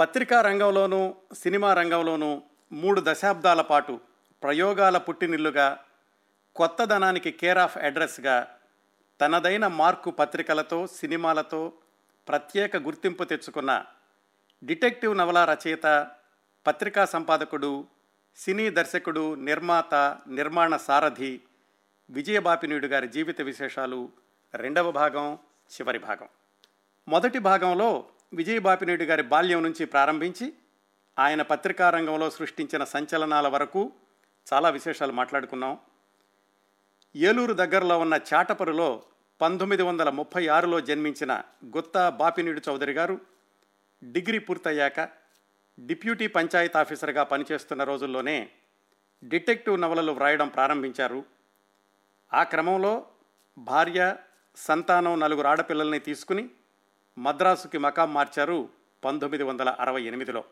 పత్రికా రంగంలోనూ సినిమా రంగంలోనూ మూడు దశాబ్దాల పాటు ప్రయోగాల పుట్టినిల్లుగా కొత్తదనానికి కేర్ ఆఫ్ అడ్రస్గా తనదైన మార్కు పత్రికలతో సినిమాలతో ప్రత్యేక గుర్తింపు తెచ్చుకున్న డిటెక్టివ్ నవల రచయిత పత్రికా సంపాదకుడు సినీ దర్శకుడు నిర్మాత నిర్మాణ సారథి విజయబాపినీయుడు గారి జీవిత విశేషాలు రెండవ భాగం చివరి భాగం. మొదటి భాగంలో విజయబాపినీయుడు గారి బాల్యం నుంచి ప్రారంభించి ఆయన పత్రికా రంగంలో సృష్టించిన సంచలనాల వరకు చాలా విశేషాలు మాట్లాడుకున్నాం. ఏలూరు దగ్గరలో ఉన్న చాటపరులో పంతొమ్మిది వందల ముప్పై ఆరులో జన్మించిన గుత్తా బాపినీడు చౌదరి గారు డిగ్రీ పూర్తయ్యాక డిప్యూటీ పంచాయత్ ఆఫీసర్గా పనిచేస్తున్న రోజుల్లోనే డిటెక్టివ్ నవలలు వ్రాయడం ప్రారంభించారు. ఆ క్రమంలో భార్య సంతానం నలుగురు ఆడపిల్లల్ని తీసుకుని మద్రాసుకి మకాం మార్చారు పంతొమ్మిది వందల అరవై ఎనిమిదిలో.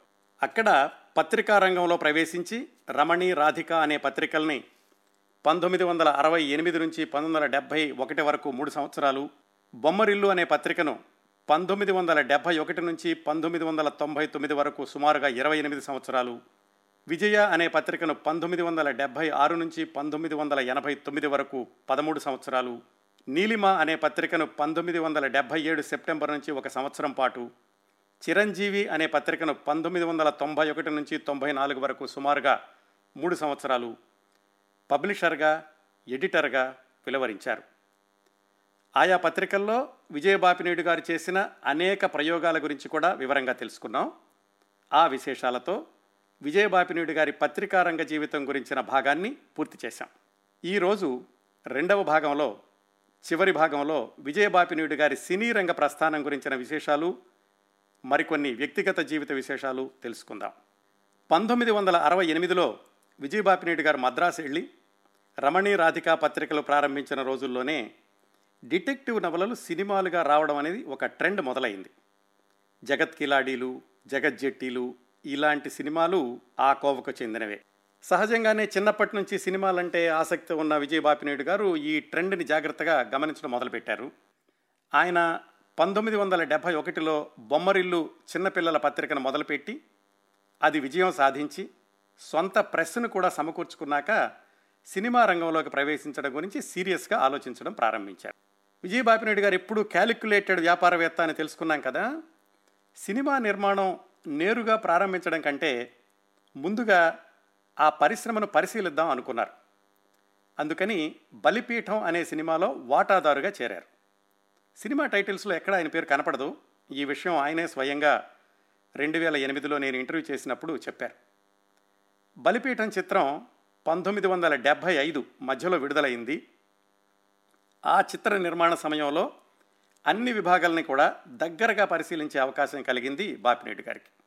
అక్కడ పత్రికా రంగంలో ప్రవేశించి రమణి రాధిక అనే పత్రికల్ని పంతొమ్మిది వందల అరవై ఎనిమిది నుంచి పంతొమ్మిది వందల డెబ్భై ఒకటి వరకు మూడు సంవత్సరాలు బొమ్మరిల్లు అనే పత్రికను పంతొమ్మిది వందల డెబ్భై ఒకటి నుంచి పంతొమ్మిది వందల తొంభై తొమ్మిది వరకు సుమారుగా ఇరవై ఎనిమిది సంవత్సరాలు. విజయ అనే పత్రికను పంతొమ్మిది వందల డెబ్భై ఆరు నుంచి పంతొమ్మిది వందల ఎనభై తొమ్మిది వరకు పదమూడు సంవత్సరాలు. నీలిమ అనే పత్రికను పంతొమ్మిది వందల డెబ్భై ఏడు సెప్టెంబర్ నుంచి ఒక సంవత్సరం పాటు చిరంజీవి అనే పత్రికను పంతొమ్మిది వందల తొంభై ఒకటి నుంచి తొంభై నాలుగు వరకు సుమారుగా మూడు సంవత్సరాలు పబ్లిషర్గా ఎడిటర్గా పిలువరించారు ఆయా పత్రికల్లో విజయబాపినేడు గారు చేసిన అనేక ప్రయోగాల గురించి కూడా వివరంగా తెలుసుకున్నాం. ఆ విశేషాలతో విజయబాపినేడు గారి పత్రికా రంగ జీవితం గురించిన భాగాన్ని పూర్తి చేశాం. ఈరోజు రెండవ భాగంలో చివరి భాగంలో విజయబాపినేడు గారి సినీ రంగ ప్రస్థానం గురించిన విశేషాలు మరికొన్ని వ్యక్తిగత జీవిత విశేషాలు తెలుసుకుందాం. పంతొమ్మిది వందల అరవై ఎనిమిదిలో విజయబాపినీయుడు గారు మద్రాసు వెళ్ళి రమణి రాధికా పత్రికలు ప్రారంభించిన రోజుల్లోనే డిటెక్టివ్ నవలలు సినిమాలుగా రావడం అనేది ఒక ట్రెండ్ మొదలైంది. జగత్ కిలాడీలు జగజ్జెట్టీలు ఇలాంటి సినిమాలు ఆ కోవకు చెందినవే. సహజంగానే చిన్నప్పటి నుంచి సినిమాలంటే ఆసక్తి ఉన్న విజయబాపినేడు గారు ఈ ట్రెండ్ని జాగ్రత్తగా గమనించడం మొదలుపెట్టారు. ఆయన పంతొమ్మిది వందల డెబ్భై ఒకటిలో బొమ్మరిల్లు చిన్నపిల్లల పత్రికను మొదలుపెట్టి అది విజయం సాధించి సొంత ప్రెస్ను కూడా సమకూర్చుకున్నాక సినిమా రంగంలోకి ప్రవేశించడం గురించి సీరియస్గా ఆలోచించడం ప్రారంభించారు. విజయబాపినేడు గారు ఎప్పుడు క్యాలిక్యులేటెడ్ వ్యాపారవేత్త అని తెలుసుకున్నాం కదా. సినిమా నిర్మాణం నేరుగా ప్రారంభించడం కంటే ముందుగా ఆ పరిశ్రమను పరిశీలిద్దాం అనుకున్నారు. అందుకని బలిపీఠం అనే సినిమాలో వాటాదారుగా చేరారు. సినిమా టైటిల్స్లో ఎక్కడ ఆయన పేరు కనపడదు. ఈ విషయం ఆయనే స్వయంగా రెండు వేల ఎనిమిదిలో నేను ఇంటర్వ్యూ చేసినప్పుడు చెప్పారు. బలిపీఠం చిత్రం పంతొమ్మిది వందల డెబ్భై ఐదు మధ్యలో విడుదలైంది. ఆ చిత్ర నిర్మాణ సమయంలో అన్ని విభాగాలని కూడా దగ్గరగా పరిశీలించే అవకాశం కలిగింది బాపినేడు గారికి.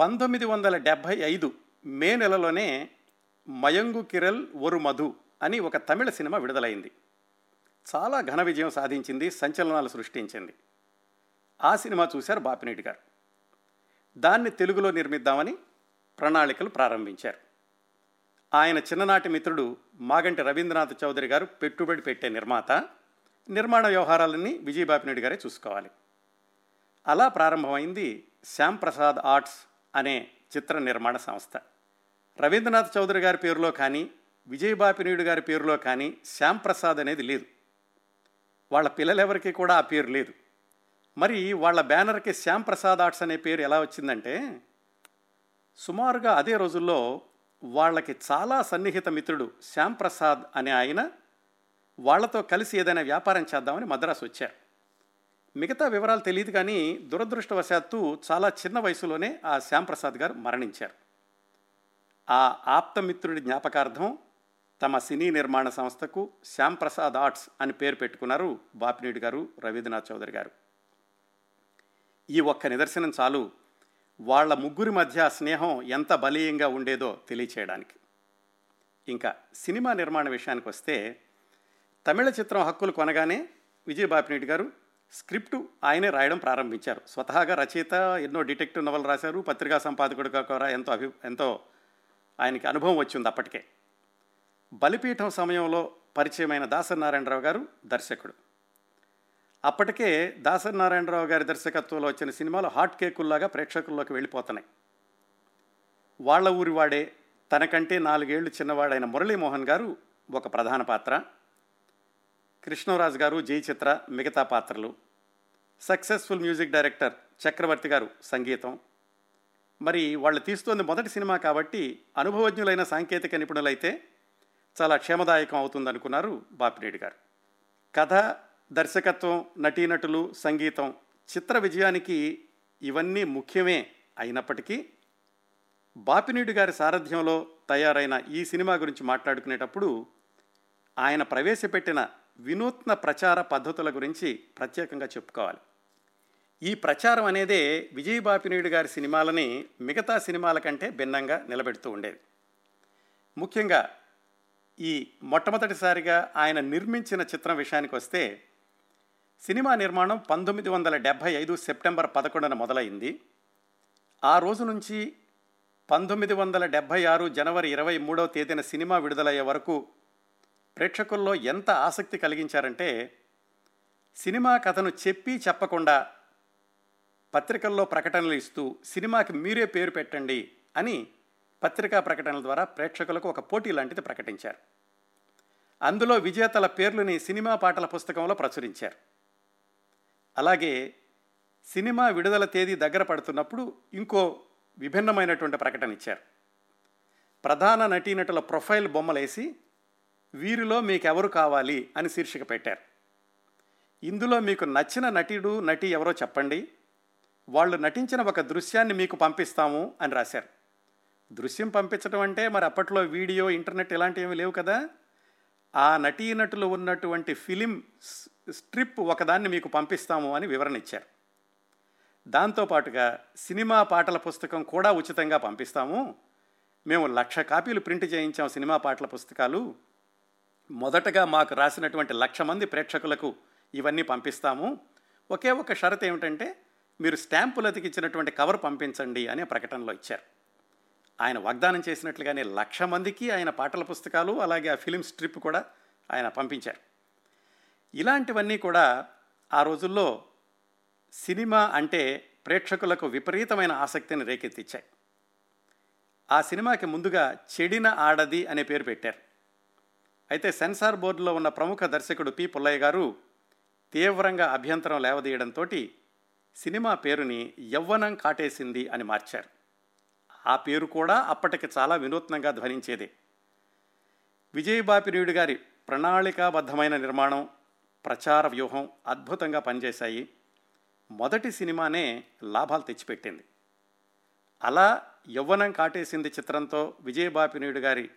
పంతొమ్మిది వందల డెబ్భై ఐదు మే నెలలోనే మయంగు కిరల్ ఒరు మధు అని ఒక తమిళ సినిమా విడుదలైంది. చాలా ఘన విజయం సాధించింది సంచలనాలు సృష్టించింది. ఆ సినిమా చూశారు బాపినేటి గారు. దాన్ని తెలుగులో నిర్మిద్దామని ప్రణాళికలు ప్రారంభించారు. ఆయన చిన్ననాటి మిత్రుడు మాగంటి రవీంద్రనాథ్ చౌదరి గారు పెట్టుబడి పెట్టే నిర్మాత నిర్మాణ వ్యవహారాలన్నీ విజయబాపినేడు గారే చూసుకోవాలి. అలా ప్రారంభమైంది శ్యాంప్రసాద్ ఆర్ట్స్ అనే చిత్ర నిర్మాణ సంస్థ. రవీంద్రనాథ్ చౌదరి గారి పేరులో కానీ విజయబాపినీయుడు గారి పేరులో కానీ శ్యామ్ ప్రసాద్ అనేది లేదు. వాళ్ళ పిల్లలెవరికి కూడా ఆ పేరు లేదు. మరి వాళ్ళ బ్యానర్కి శ్యామ్ ప్రసాద్ ఆర్ట్స్ అనే పేరు ఎలా వచ్చిందంటే సుమారుగా అదే రోజుల్లో వాళ్ళకి చాలా సన్నిహిత మిత్రుడు శ్యామ్ ప్రసాద్ అనే ఆయన వాళ్ళతో కలిసి ఏదైనా వ్యాపారం చేద్దామని మద్రాసు వచ్చారు. మిగతా వివరాలు తెలియదు కానీ దురదృష్టవశాత్తు చాలా చిన్న వయసులోనే ఆ శ్యాంప్రసాద్ గారు మరణించారు. ఆ ఆప్తమిత్రుడి జ్ఞాపకార్థం తమ సినీ నిర్మాణ సంస్థకు శ్యాంప్రసాద్ ఆర్ట్స్ అని పేరు పెట్టుకున్నారు బాపినీడు గారు రవీంద్రనాథ్ చౌదరి గారు. ఈ ఒక్క నిదర్శనం చాలు. వాళ్ళ ముగ్గురి మధ్య స్నేహం ఎంత బలీయంగా ఉండేదో తెలియచేయడానికి. ఇంకా సినిమా నిర్మాణ విషయానికి వస్తే తమిళ చిత్రం హక్కులు కొనగానే విజయబాపినేటి గారు స్క్రిప్ట్ ఆయనే రాయడం ప్రారంభించారు. స్వతహాగా రచయిత ఎన్నో డిటెక్టివ్ నవలు రాశారు. పత్రికా సంపాదకుడు కూడా ఎంతో అభి ఎంతో ఆయనకి అనుభవం వచ్చింది అప్పటికే. బలిపీఠం సమయంలో పరిచయమైన దాసనారాయణరావు గారు దర్శకుడు. అప్పటికే దాసనారాయణరావు గారి దర్శకత్వంలో వచ్చిన సినిమాలు హాట్ కేకుల్లాగా ప్రేక్షకుల్లోకి వెళ్ళిపోతున్నాయి. వాళ్ళ ఊరి వాడే తనకంటే నాలుగేళ్ళు చిన్నవాడైన మురళీమోహన్ గారు ఒక ప్రధాన పాత్ర. కృష్ణరాజు గారు జయచిత్ర మిగతా పాత్రలు. సక్సెస్ఫుల్ మ్యూజిక్ డైరెక్టర్ చక్రవర్తి గారు సంగీతం. మరి వాళ్ళు తీస్తోంది మొదటి సినిమా కాబట్టి అనుభవజ్ఞులైన సాంకేతిక నిపుణులైతే చాలా క్షేమదాయకం అవుతుందనుకున్నారు బాపిరెడ్డి గారు. కథ దర్శకత్వం నటీనటులు సంగీతం చిత్ర విజయానికి ఇవన్నీ ముఖ్యమే అయినప్పటికీ బాపినీడు గారి సారథ్యంలో తయారైన ఈ సినిమా గురించి మాట్లాడుకునేటప్పుడు ఆయన ప్రవేశపెట్టిన వినూత్న ప్రచార పద్ధతుల గురించి ప్రత్యేకంగా చెప్పుకోవాలి. ఈ ప్రచారం అనేదే విజయ్ గారి సినిమాలని మిగతా సినిమాల కంటే భిన్నంగా నిలబెడుతూ ఉండేది. ముఖ్యంగా ఈ మొట్టమొదటిసారిగా ఆయన నిర్మించిన చిత్రం విషయానికి వస్తే సినిమా నిర్మాణం పంతొమ్మిది వందల డెబ్భై ఐదు సెప్టెంబర్ పదకొండున మొదలైంది. ఆ రోజు నుంచి పంతొమ్మిది వందల డెబ్భై ఆరు జనవరి ఇరవై మూడవ తేదీన సినిమా విడుదలయ్యే వరకు ప్రేక్షకుల్లో ఎంత ఆసక్తి కలిగించారంటే సినిమా కథను చెప్పి చెప్పకుండా పత్రికల్లో ప్రకటనలు ఇస్తూ సినిమాకి మీరే పేరు పెట్టండి అని పత్రికా ప్రకటనల ద్వారా ప్రేక్షకులకు ఒక పోటీ లాంటిది ప్రకటించారు. అందులో విజేతల పేర్లని సినిమా పాటల పుస్తకంలో ప్రచురించారు. అలాగే సినిమా విడుదల తేదీ దగ్గర పడుతున్నప్పుడు ఇంకో విభిన్నమైనటువంటి ప్రకటన ఇచ్చారు. ప్రధాన నటీనటుల ప్రొఫైల్ బొమ్మలేసి వీరిలో మీకెవరు కావాలి అని శీర్షిక పెట్టారు. ఇందులో మీకు నచ్చిన నటుడు నటి ఎవరో చెప్పండి. వాళ్ళు నటించిన ఒక దృశ్యాన్ని మీకు పంపిస్తాము అని రాశారు. దృశ్యం పంపించడం అంటే మరి అప్పట్లో వీడియో ఇంటర్నెట్ ఇలాంటివి లేవు కదా? ఆ నటీనటులు ఉన్నటువంటి ఫిలిం స్ట్రిప్ ఒకదాన్ని మీకు పంపిస్తాము అని వివరణ ఇచ్చారు. దాంతోపాటుగా సినిమా పాటల పుస్తకం కూడా ఉచితంగా పంపిస్తాము. మేము లక్ష కాపీలు ప్రింట్ చేయించాం సినిమా పాటల పుస్తకాలు. మొదటగా మాకు రాసినటువంటి లక్ష మంది ప్రేక్షకులకు ఇవన్నీ పంపిస్తాము. ఒకే ఒక షరత్ ఏమిటంటే మీరు స్టాంపులు అతికిచ్చినటువంటి కవర్ పంపించండి అనే ప్రకటనలో ఇచ్చారు. ఆయన వాగ్దానం చేసినట్లుగానే లక్ష మందికి ఆయన పాటల పుస్తకాలు అలాగే ఆ ఫిలిం స్ట్రిప్ కూడా ఆయన పంపించారు. ఇలాంటివన్నీ కూడా ఆ రోజుల్లో సినిమా అంటే ప్రేక్షకులకు విపరీతమైన ఆసక్తిని రేకెత్తిచ్చాయి. ఆ సినిమాకి ముందుగా చెడిన ఆడది అనే పేరు పెట్టారు. అయితే సెన్సార్ బోర్డులో ఉన్న ప్రముఖ దర్శకుడు పి. పుల్లయ్య గారు తీవ్రంగా అభ్యంతరం లేవదీయడంతో సినిమా పేరుని యవ్వనం కాటేసింది అని మార్చారు. ఆ పేరు కూడా అప్పటికి చాలా వినూత్నంగా ధ్వనించేదే. విజయబాపినీయుడు గారి ప్రణాళికాబద్ధమైన నిర్మాణం ప్రచార వ్యూహం అద్భుతంగా పనిచేశాయి. మొదటి సినిమానే లాభాలు తెచ్చిపెట్టింది. అలా యవ్వనం కాటేసింది చిత్రంతో విజయబాపినీయుడు గారి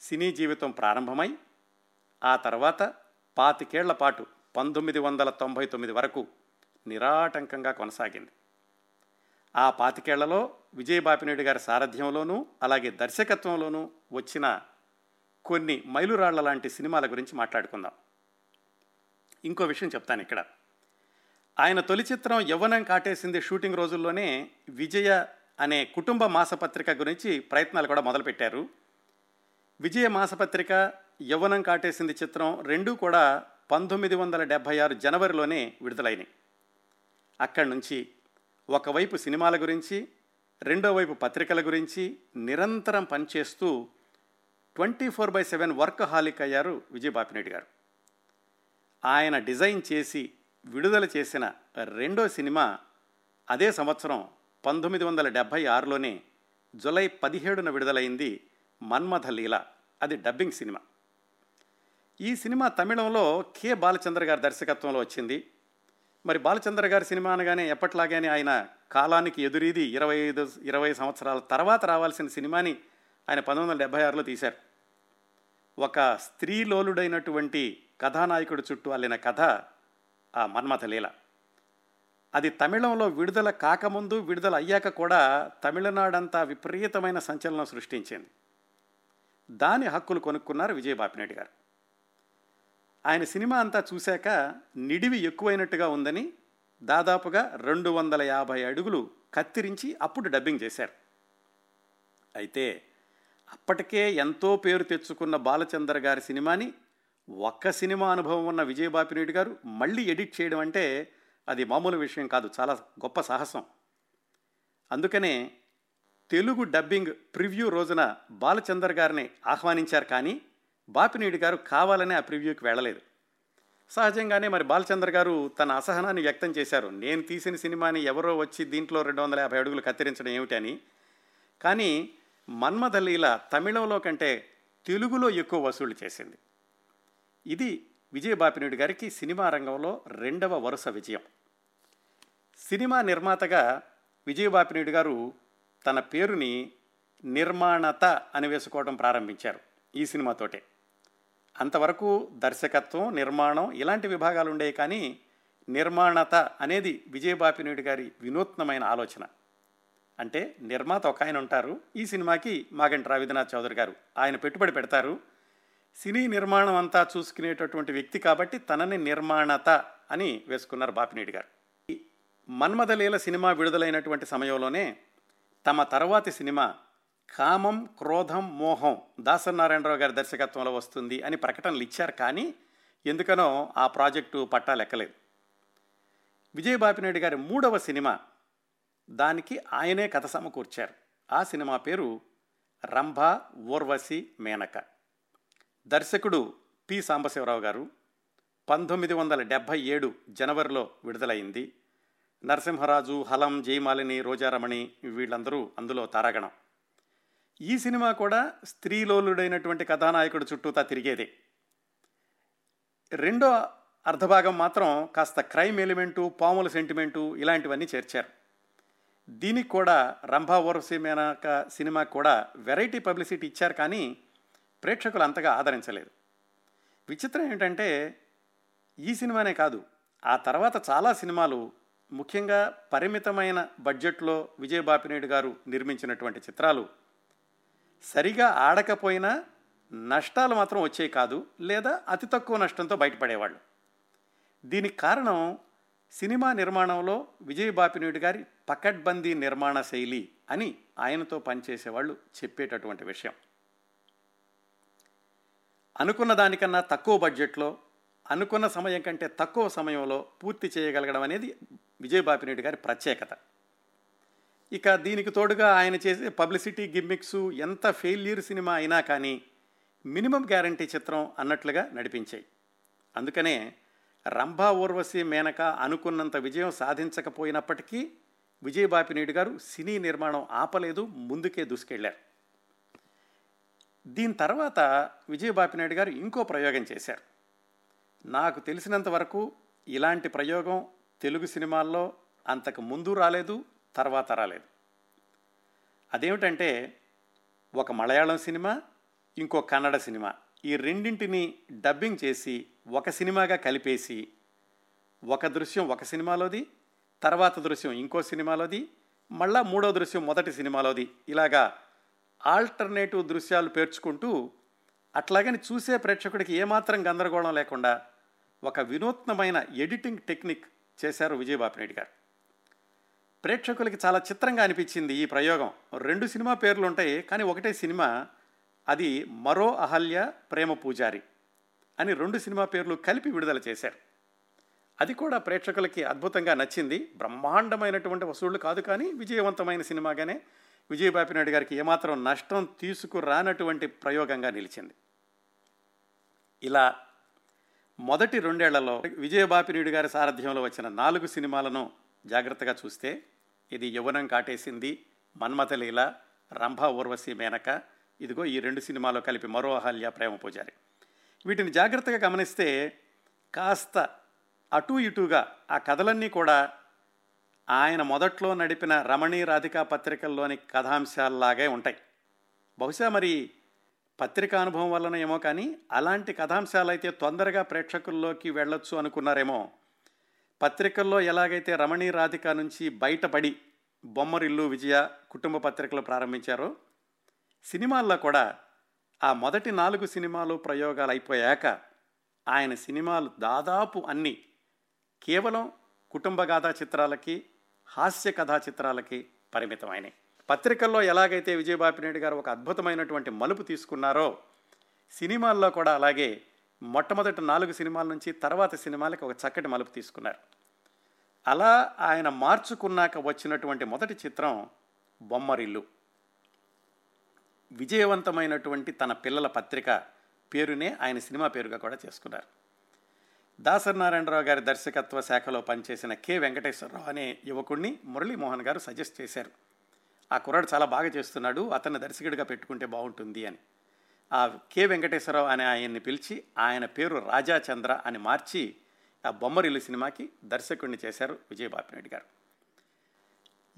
సినీ జీవితం ప్రారంభమై ఆ తర్వాత పాతికేళ్ళ పాటు పంతొమ్మిది వందల తొంభై తొమ్మిది వరకు నిరాటంకంగా కొనసాగింది. ఆ పాతికేళ్ళలో విజయబాపినేడు గారి సారథ్యంలోనూ అలాగే దర్శకత్వంలోనూ వచ్చిన కొన్ని మైలురాళ్ళ లాంటి సినిమాల గురించి మాట్లాడుకుందాం. ఇంకో విషయం చెప్తాను ఇక్కడ. ఆయన తొలి చిత్రం యవ్వనం కాటేసింది షూటింగ్ రోజుల్లోనే విజయ అనే కుటుంబ మాసపత్రిక గురించి ప్రయత్నాలు కూడా మొదలుపెట్టారు. విజయ మాసపత్రిక యవ్వనం కాటేసింది చిత్రం రెండూ కూడా పంతొమ్మిది వందల డెబ్భై ఆరు జనవరిలోనే విడుదలైనవి అక్కడి నుంచి ఒకవైపు సినిమాల గురించి రెండో వైపు పత్రికల గురించి నిరంతరం పనిచేస్తూ twenty four by seven workaholic అయ్యారు విజయబాపిరెడ్డి గారు. ఆయన డిజైన్ చేసి విడుదల చేసిన రెండో సినిమా అదే సంవత్సరం పంతొమ్మిది వందల డెబ్భై ఆరులోనే జులై పదిహేడున విడుదలైంది మన్మథ లీల అది డబ్బింగ్ సినిమా. ఈ సినిమా తమిళంలో కె బాలచంద్ర గారి దర్శకత్వంలో వచ్చింది. మరి బాలచంద్ర గారి సినిమా అనగానే ఎప్పట్లాగానే ఆయన కాలానికి ఎదురీది ఇరవై ఐదు ఇరవై సంవత్సరాల తర్వాత రావాల్సిన సినిమాని ఆయన పంతొమ్మిది వందల డెబ్భై ఆరులో తీశారు. ఒక స్త్రీలోలుడైనటువంటి కథానాయకుడు చుట్టూ అల్లిన కథ ఆ మన్మథ లీల అది తమిళంలో విడుదల కాకముందు విడుదల అయ్యాక కూడా తమిళనాడంతా విపరీతమైన సంచలనం సృష్టించింది. దాని హక్కులు కొనుక్కున్నారు విజయబాపిరెడ్డి గారు. ఆయన సినిమా అంతా చూశాక నిడివి ఎక్కువైనట్టుగా ఉందని దాదాపుగా రెండు వందల యాభై అడుగులు కత్తిరించి అప్పుడు డబ్బింగ్ చేశారు. అయితే అప్పటికే ఎంతో పేరు తెచ్చుకున్న బాలచందర్ గారి సినిమాని ఒక్క సినిమా అనుభవం ఉన్న విజయబాపినేడు గారు మళ్ళీ ఎడిట్ చేయడం అంటే అది మామూలు విషయం కాదు చాలా గొప్ప సాహసం. అందుకనే తెలుగు డబ్బింగ్ ప్రివ్యూ రోజున బాలచందర్ గారిని ఆహ్వానించారు కానీ బాపినేడు గారు కావాలనే ఆ ప్రివ్యూకి వెళ్ళలేదు. సహజంగానే మరి బాలచంద్ర గారు తన అసహనాన్ని వ్యక్తం చేశారు. నేను తీసిన సినిమాని ఎవరో వచ్చి దీంట్లో రెండు వందల యాభై అడుగులు కత్తిరించడం ఏమిటని కానీ మన్మథలీల తమిళంలో కంటే తెలుగులో ఎక్కువ వసూళ్ళు చేసింది. ఇది విజయబాపినేడు గారికి సినిమా రంగంలో రెండవ వరుస విజయం. సినిమా నిర్మాతగా విజయ బాపినీడి గారు తన పేరుని నిర్మాణత అని వేసుకోవడం ప్రారంభించారు ఈ సినిమాతోటే. అంతవరకు దర్శకత్వం నిర్మాణం ఇలాంటి విభాగాలు ఉండేవి కానీ నిర్మాణత అనేది విజయబాపినేడు గారి వినూత్నమైన ఆలోచన. అంటే నిర్మాత ఒక ఆయన ఉంటారు ఈ సినిమాకి మాగంటి రవీంద్రనాథ్ చౌదరి గారు ఆయన పెట్టుబడి పెడతారు. సినీ నిర్మాణం అంతా చూసుకునేటటువంటి వ్యక్తి కాబట్టి తనని నిర్మాణత అని వేసుకున్నారు బాపినేడు గారు. మన్మథలీల సినిమా విడుదలైనటువంటి సమయంలోనే తమ తర్వాతి సినిమా కామం క్రోధం మోహం దాసనారాయణరావు గారి దర్శకత్వంలో వస్తుంది అని ప్రకటనలు ఇచ్చారు కానీ ఎందుకనో ఆ ప్రాజెక్టు పట్టాలెక్కలేదు విజయబాపినాయుడు గారి మూడవ సినిమా దానికి ఆయనే కథ సమకూర్చారు. ఆ సినిమా పేరు రంభ ఊర్వశి మేనక. దర్శకుడు పి. సాంబశివరావు గారు పంతొమ్మిది వందల డెబ్భై ఏడు జనవరిలో విడుదలైంది. నరసింహరాజు హలం జయమాలిని రోజారమణి వీళ్ళందరూ అందులో తారాగణం. ఈ సినిమా కూడా స్త్రీలోలుడైనటువంటి కథానాయకుడు చుట్టూతా తిరిగేదే. రెండో అర్ధభాగం మాత్రం కాస్త క్రైమ్ ఎలిమెంటు పాముల సెంటిమెంటు ఇలాంటివన్నీ చేర్చారు. దీనికి కూడా రంభా ఓరసి మేనక సినిమా కూడా వెరైటీ పబ్లిసిటీ ఇచ్చారు కానీ ప్రేక్షకులు అంతగా ఆదరించలేదు. విచిత్రం ఏంటంటే ఈ సినిమానే కాదు ఆ తర్వాత చాలా సినిమాలు ముఖ్యంగా పరిమితమైన బడ్జెట్లో విజయబాపినేడు గారు నిర్మించినటువంటి చిత్రాలు సరిగా ఆడకపోయినా నష్టాలు మాత్రం వచ్చేవి కాదు లేదా అతి తక్కువ నష్టంతో బయటపడేవాళ్ళు. దీనికి కారణం సినిమా నిర్మాణంలో విజయబాపినేడు గారి పకడ్బందీ నిర్మాణ శైలి అని ఆయనతో పనిచేసేవాళ్ళు చెప్పేటటువంటి విషయం. అనుకున్న దానికన్నా తక్కువ బడ్జెట్లో అనుకున్న సమయం కంటే తక్కువ సమయంలో పూర్తి చేయగలగడం అనేది విజయబాపినేడు గారి ప్రత్యేకత. ఇక దీనికి తోడుగా ఆయన చేసే పబ్లిసిటీ గిమ్మిక్స్ ఎంత ఫెయిల్యూర్ సినిమా అయినా కానీ మినిమం గ్యారంటీ చిత్రం అన్నట్లుగా నడిపించాయి. అందుకనే రంభా ఊర్వశి మేనక అనుకున్నంత విజయం సాధించకపోయినప్పటికీ విజయబాపినేడు గారు సినీ నిర్మాణం ఆపలేదు ముందుకే దూసుకెళ్ళారు. దీని తర్వాత విజయబాపినాయుడు గారు ఇంకో ప్రయోగం చేశారు. నాకు తెలిసినంత వరకు ఇలాంటి ప్రయోగం తెలుగు సినిమాల్లో అంతకు ముందు రాలేదు తర్వాత రాలేదు. అదేమిటంటే ఒక మలయాళం సినిమా ఇంకో కన్నడ సినిమా. ఈ రెండింటిని డబ్బింగ్ చేసి ఒక సినిమాగా కలిపేసి ఒక దృశ్యం ఒక సినిమాలోది తర్వాత దృశ్యం ఇంకో సినిమాలోది మళ్ళా మూడో దృశ్యం మొదటి సినిమాలోది. ఇలాగా ఆల్టర్నేటివ్ దృశ్యాలు పేర్చుకుంటూ అట్లాగని చూసే ప్రేక్షకుడికి ఏమాత్రం గందరగోళం లేకుండా ఒక వినూత్నమైన ఎడిటింగ్ టెక్నిక్ చేశారు విజయబాపినాయుడు గారు. ప్రేక్షకులకి చాలా చిత్రంగా అనిపించింది ఈ ప్రయోగం. రెండు సినిమా పేర్లు ఉంటాయి కానీ ఒకటే సినిమా అది మరో అహల్య ప్రేమ పూజారి అని రెండు సినిమా పేర్లు కలిపి విడుదల చేశారు. అది కూడా ప్రేక్షకులకి అద్భుతంగా నచ్చింది. బ్రహ్మాండమైనటువంటి వసూళ్ళు కాదు కానీ విజయవంతమైన సినిమాగానే విజయబాపినాయుడు గారికి ఏమాత్రం నష్టం తీసుకురానటువంటి ప్రయోగంగా నిలిచింది. ఇలా మొదటి రెండేళ్ళలో విజయబాపినీడు గారి సారథ్యంలో వచ్చిన నాలుగు సినిమాలను జాగ్రత్తగా చూస్తే ఇది యవ్వనం కాటేసింది మన్మథలీల రంభ ఊర్వశి మేనక. ఇదిగో ఈ రెండు సినిమాలు కలిపి మరో అహల్య ప్రేమ పూజారి. వీటిని జాగ్రత్తగా గమనిస్తే కాస్త అటు ఇటుగా ఆ కథలన్నీ కూడా ఆయన మొదట్లో నడిపిన రమణీ రాధికా పత్రికల్లోని కథాంశాల్లాగే ఉంటాయి. బహుశా మరి పత్రికా అనుభవం వలన ఏమో కానీ అలాంటి కథాంశాలు అయితే తొందరగా ప్రేక్షకుల్లోకి వెళ్ళొచ్చు అనుకున్నారేమో. పత్రికల్లో ఎలాగైతే రమణీ రాధిక నుంచి బయటపడి బొమ్మరిల్లు విజయ కుటుంబ పత్రికలు ప్రారంభించారో సినిమాల్లో కూడా ఆ మొదటి నాలుగు సినిమాలు ప్రయోగాలు అయిపోయాక ఆయన సినిమాలు దాదాపు అన్నీ కేవలం కుటుంబ గాథా చిత్రాలకి హాస్య కథా చిత్రాలకి పరిమితమైనవి పత్రికల్లో ఎలాగైతే విజయబాపినాయుడు గారు ఒక అద్భుతమైనటువంటి మలుపు తీసుకున్నారో సినిమాల్లో కూడా అలాగే మొట్టమొదటి నాలుగు సినిమాల నుంచి తర్వాత సినిమాలకి ఒక చక్కటి మలుపు తీసుకున్నారు. అలా ఆయన మార్చుకున్నాక వచ్చినటువంటి మొదటి చిత్రం బొమ్మరిల్లు. విజయవంతమైనటువంటి తన పిల్లల పత్రిక పేరునే ఆయన సినిమా పేరుగా కూడా చేసుకున్నారు. దాసరి నారాయణరావు గారి దర్శకత్వ శాఖలో పనిచేసిన కె వెంకటేశ్వరరావు అనే యువకుడిని మురళీమోహన్ గారు సజెస్ట్ చేశారు. ఆ కుర్రాడు చాలా బాగా చేస్తున్నాడు అతన్ని దర్శకుడిగా పెట్టుకుంటే బాగుంటుంది అని. ఆ కె వెంకటేశ్వరరావు అనే ఆయన్ని పిలిచి ఆయన పేరు రాజాచంద్ర అని మార్చి ఆ బొమ్మరిల్లు సినిమాకి దర్శకుడిని చేశారు విజయబాపినాయుడు గారు.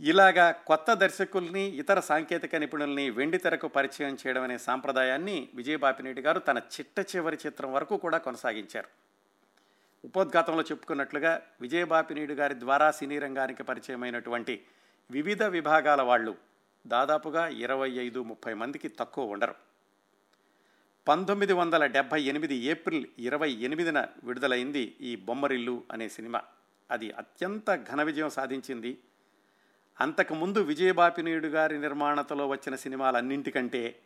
ఇలాగా కొత్త దర్శకుల్ని ఇతర సాంకేతిక నిపుణుల్ని వెండి తెరకు పరిచయం చేయడం అనే సాంప్రదాయాన్ని విజయబాపినాయుడు గారు తన చిట్ట చివరి చిత్రం వరకు కూడా కొనసాగించారు. ఉపోద్ఘాతంలో చెప్పుకున్నట్లుగా విజయబాపినీడు గారి ద్వారా సినీ రంగానికి పరిచయమైనటువంటి వివిధ విభాగాల వాళ్ళు దాదాపుగా ఇరవై ఐదు ముప్పై మందికి తక్కువ ఉండరు. పంతొమ్మిది వందల డెబ్భై ఎనిమిది ఏప్రిల్ ఇరవై ఎనిమిదిన విడుదలైంది ఈ బొమ్మరిల్లు అనే సినిమా. అది అత్యంత ఘన విజయం సాధించింది. అంతకుముందు విజయబాపినీయుడు గారి నిర్మాణతలో వచ్చిన సినిమాలన్నింటికంటే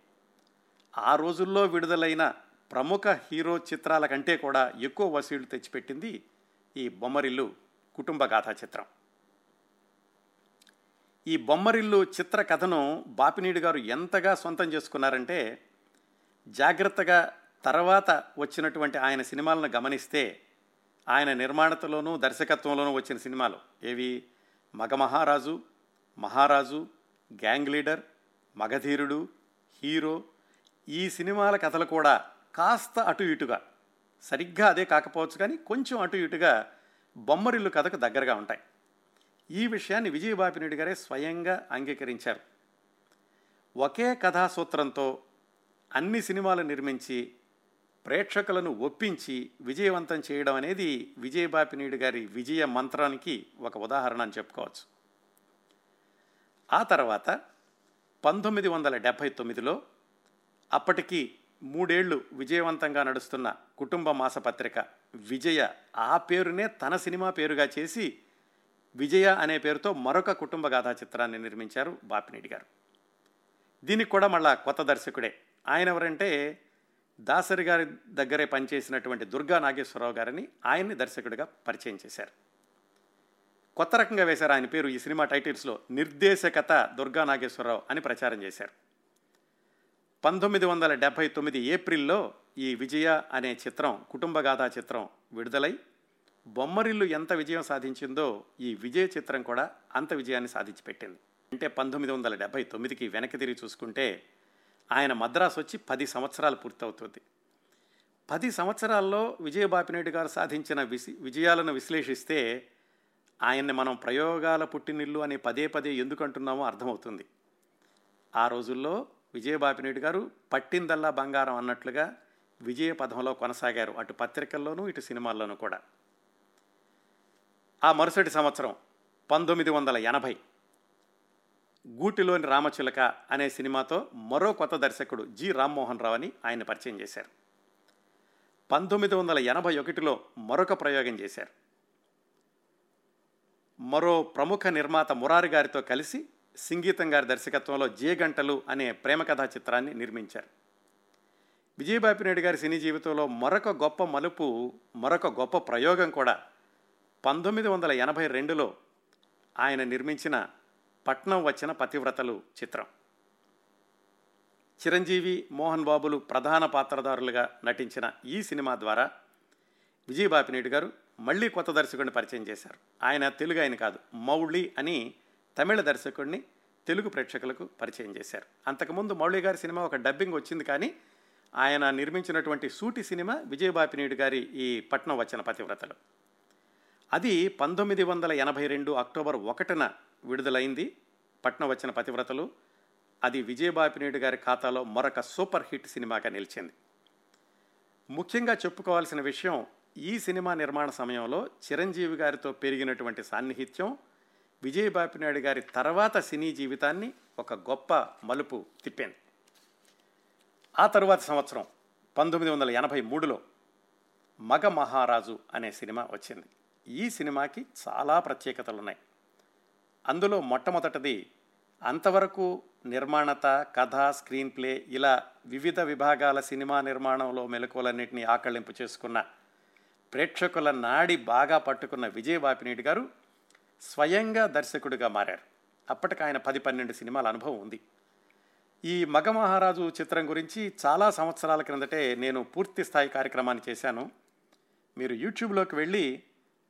ఆ రోజుల్లో విడుదలైన ప్రముఖ హీరో చిత్రాల కంటే కూడా ఎక్కువ వసూళ్ళు తెచ్చిపెట్టింది ఈ బొమ్మరిల్లు కుటుంబ గాథా చిత్రం. ఈ బొమ్మరిల్లు చిత్ర కథను బాపినీడు గారు ఎంతగా సొంతం చేసుకున్నారంటే జాగ్రత్తగా తర్వాత వచ్చినటువంటి ఆయన సినిమాలను గమనిస్తే ఆయన నిర్మాణతలోనూ దర్శకత్వంలోనూ వచ్చిన సినిమాలు ఏవి? మగమహారాజు మహారాజు గ్యాంగ్ లీడర్ మగధీరుడు హీరో ఈ సినిమాల కథలు కూడా కాస్త అటు ఇటుగా సరిగ్గా అదే కాకపోవచ్చు కానీ కొంచెం అటు ఇటుగా బొమ్మరిల్లు కథకు దగ్గరగా ఉంటాయి. ఈ విషయాన్ని విజయబాపిరెడ్డి గారే స్వయంగా అంగీకరించారు. ఒకే కథాసూత్రంతో అన్ని సినిమాలు నిర్మించి ప్రేక్షకులను ఒప్పించి విజయవంతం చేయడం అనేది విజయబాపినీడు గారి విజయ మంత్రానికి ఒక ఉదాహరణ అని చెప్పుకోవచ్చు. ఆ తర్వాత పంతొమ్మిది వందల డెబ్భై తొమ్మిదిలో అప్పటికి మూడేళ్ళు విజయవంతంగా నడుస్తున్న కుటుంబ మాసపత్రిక విజయ ఆ పేరునే తన సినిమా పేరుగా చేసి విజయ అనే పేరుతో మరొక కుటుంబ గాథా చిత్రాన్ని నిర్మించారు బాపినీడి గారు. దీనికి కూడా మళ్ళా కొత్త దర్శకుడే. ఆయన ఎవరంటే దాసరి గారి దగ్గరే పనిచేసినటువంటి దుర్గా నాగేశ్వరరావు గారిని ఆయన్ని దర్శకుడిగా పరిచయం చేశారు. కొత్త రకంగా వేశారు ఆయన పేరు ఈ సినిమా టైటిల్స్లో నిర్దేశకత దుర్గా నాగేశ్వరరావు అని ప్రచారం చేశారు. పంతొమ్మిది వందల డెబ్భై తొమ్మిది ఏప్రిల్లో ఈ విజయ అనే చిత్రం కుటుంబగాథా చిత్రం విడుదలై బొమ్మరిల్లు ఎంత విజయం సాధించిందో ఈ విజయ చిత్రం కూడా అంత విజయాన్ని సాధించి పెట్టింది అంటే పంతొమ్మిది వందల డెబ్బై తొమ్మిదికి వెనక్కి తిరిగి చూసుకుంటే ఆయన మద్రాసు వచ్చి పది సంవత్సరాలు పూర్తవుతుంది. పది సంవత్సరాల్లో విజయబాపినేడు గారు సాధించిన విసి విజయాలను విశ్లేషిస్తే ఆయన్ని మనం ప్రయోగాల పుట్టినిల్లు అని పదే పదే ఎందుకు అంటున్నామో అర్థమవుతుంది. ఆ రోజుల్లో విజయబాపినేడు గారు పట్టిందల్లా బంగారం అన్నట్లుగా విజయ పదంలో కొనసాగారు అటు పత్రికల్లోనూ ఇటు సినిమాల్లోనూ కూడా. ఆ మరుసటి సంవత్సరం పంతొమ్మిది వందల ఎనభై గూటిలోని రామచిలక అనే సినిమాతో మరో కొత్త దర్శకుడు జి. రామ్మోహన్ రావు అని ఆయన పరిచయం చేశారు. పంతొమ్మిది వందల ఎనభై ఒకటిలో మరొక ప్రయోగం చేశారు. మరో ప్రముఖ నిర్మాత మురారి గారితో కలిసి సంగీతం గారి దర్శకత్వంలో జే గంటలు అనే ప్రేమ కథా చిత్రాన్ని నిర్మించారు. విజయబాపినాయుడు గారి సినీ జీవితంలో మరొక గొప్ప మలుపు మరొక గొప్ప ప్రయోగం కూడా పంతొమ్మిది వందల ఎనభై రెండులో ఆయన నిర్మించిన పట్నం వచ్చిన పతివ్రతలు చిత్రం. చిరంజీవి మోహన్ బాబులు ప్రధాన పాత్రదారులుగా నటించిన ఈ సినిమా ద్వారా విజయబాపినేడు గారు మళ్ళీ కొత్త దర్శకుడిని పరిచయం చేశారు. ఆయన తెలుగు ఆయన కాదు మౌళి అని తమిళ దర్శకుడిని తెలుగు ప్రేక్షకులకు పరిచయం చేశారు. అంతకుముందు మౌళి గారి సినిమా ఒక డబ్బింగ్ వచ్చింది కానీ ఆయన నిర్మించినటువంటి సూటి సినిమా విజయబాపినేడు గారి ఈ పట్నం వచ్చిన పతివ్రతలు. అది పంతొమ్మిది వందల ఎనభై రెండు అక్టోబర్ ఒకటిన విడుదలైంది. పట్నం వచ్చిన పతివ్రతలు. అది విజయబాపినేడు గారి ఖాతాలో మరొక సూపర్ హిట్ సినిమాగా నిలిచింది. ముఖ్యంగా చెప్పుకోవాల్సిన విషయం ఈ సినిమా నిర్మాణ సమయంలో చిరంజీవి గారితో పెరిగినటువంటి సాన్నిహిత్యం విజయబాపినాయుడు గారి తర్వాత సినీ జీవితాన్ని ఒక గొప్ప మలుపు తిప్పింది. ఆ తరువాత సంవత్సరం పంతొమ్మిది వందల ఎనభై మూడులో మగ మహారాజు అనే సినిమా వచ్చింది. ఈ సినిమాకి చాలా ప్రత్యేకతలు ఉన్నాయి అందులో మొట్టమొదటిది అంతవరకు నిర్మాణత కథ స్క్రీన్ ప్లే ఇలా వివిధ విభాగాల సినిమా నిర్మాణంలో మెలకువలన్నింటినీ ఆకళింపు చేసుకున్న ప్రేక్షకుల నాడి బాగా పట్టుకున్న విజయ్ గారు స్వయంగా దర్శకుడిగా మారారు. అప్పటికి ఆయన పది పన్నెండు సినిమాల అనుభవం ఉంది. ఈ మగ మహారాజు చిత్రం గురించి చాలా సంవత్సరాల క్రిందటే నేను పూర్తి స్థాయి కార్యక్రమాన్ని చేశాను. మీరు యూట్యూబ్లోకి వెళ్ళి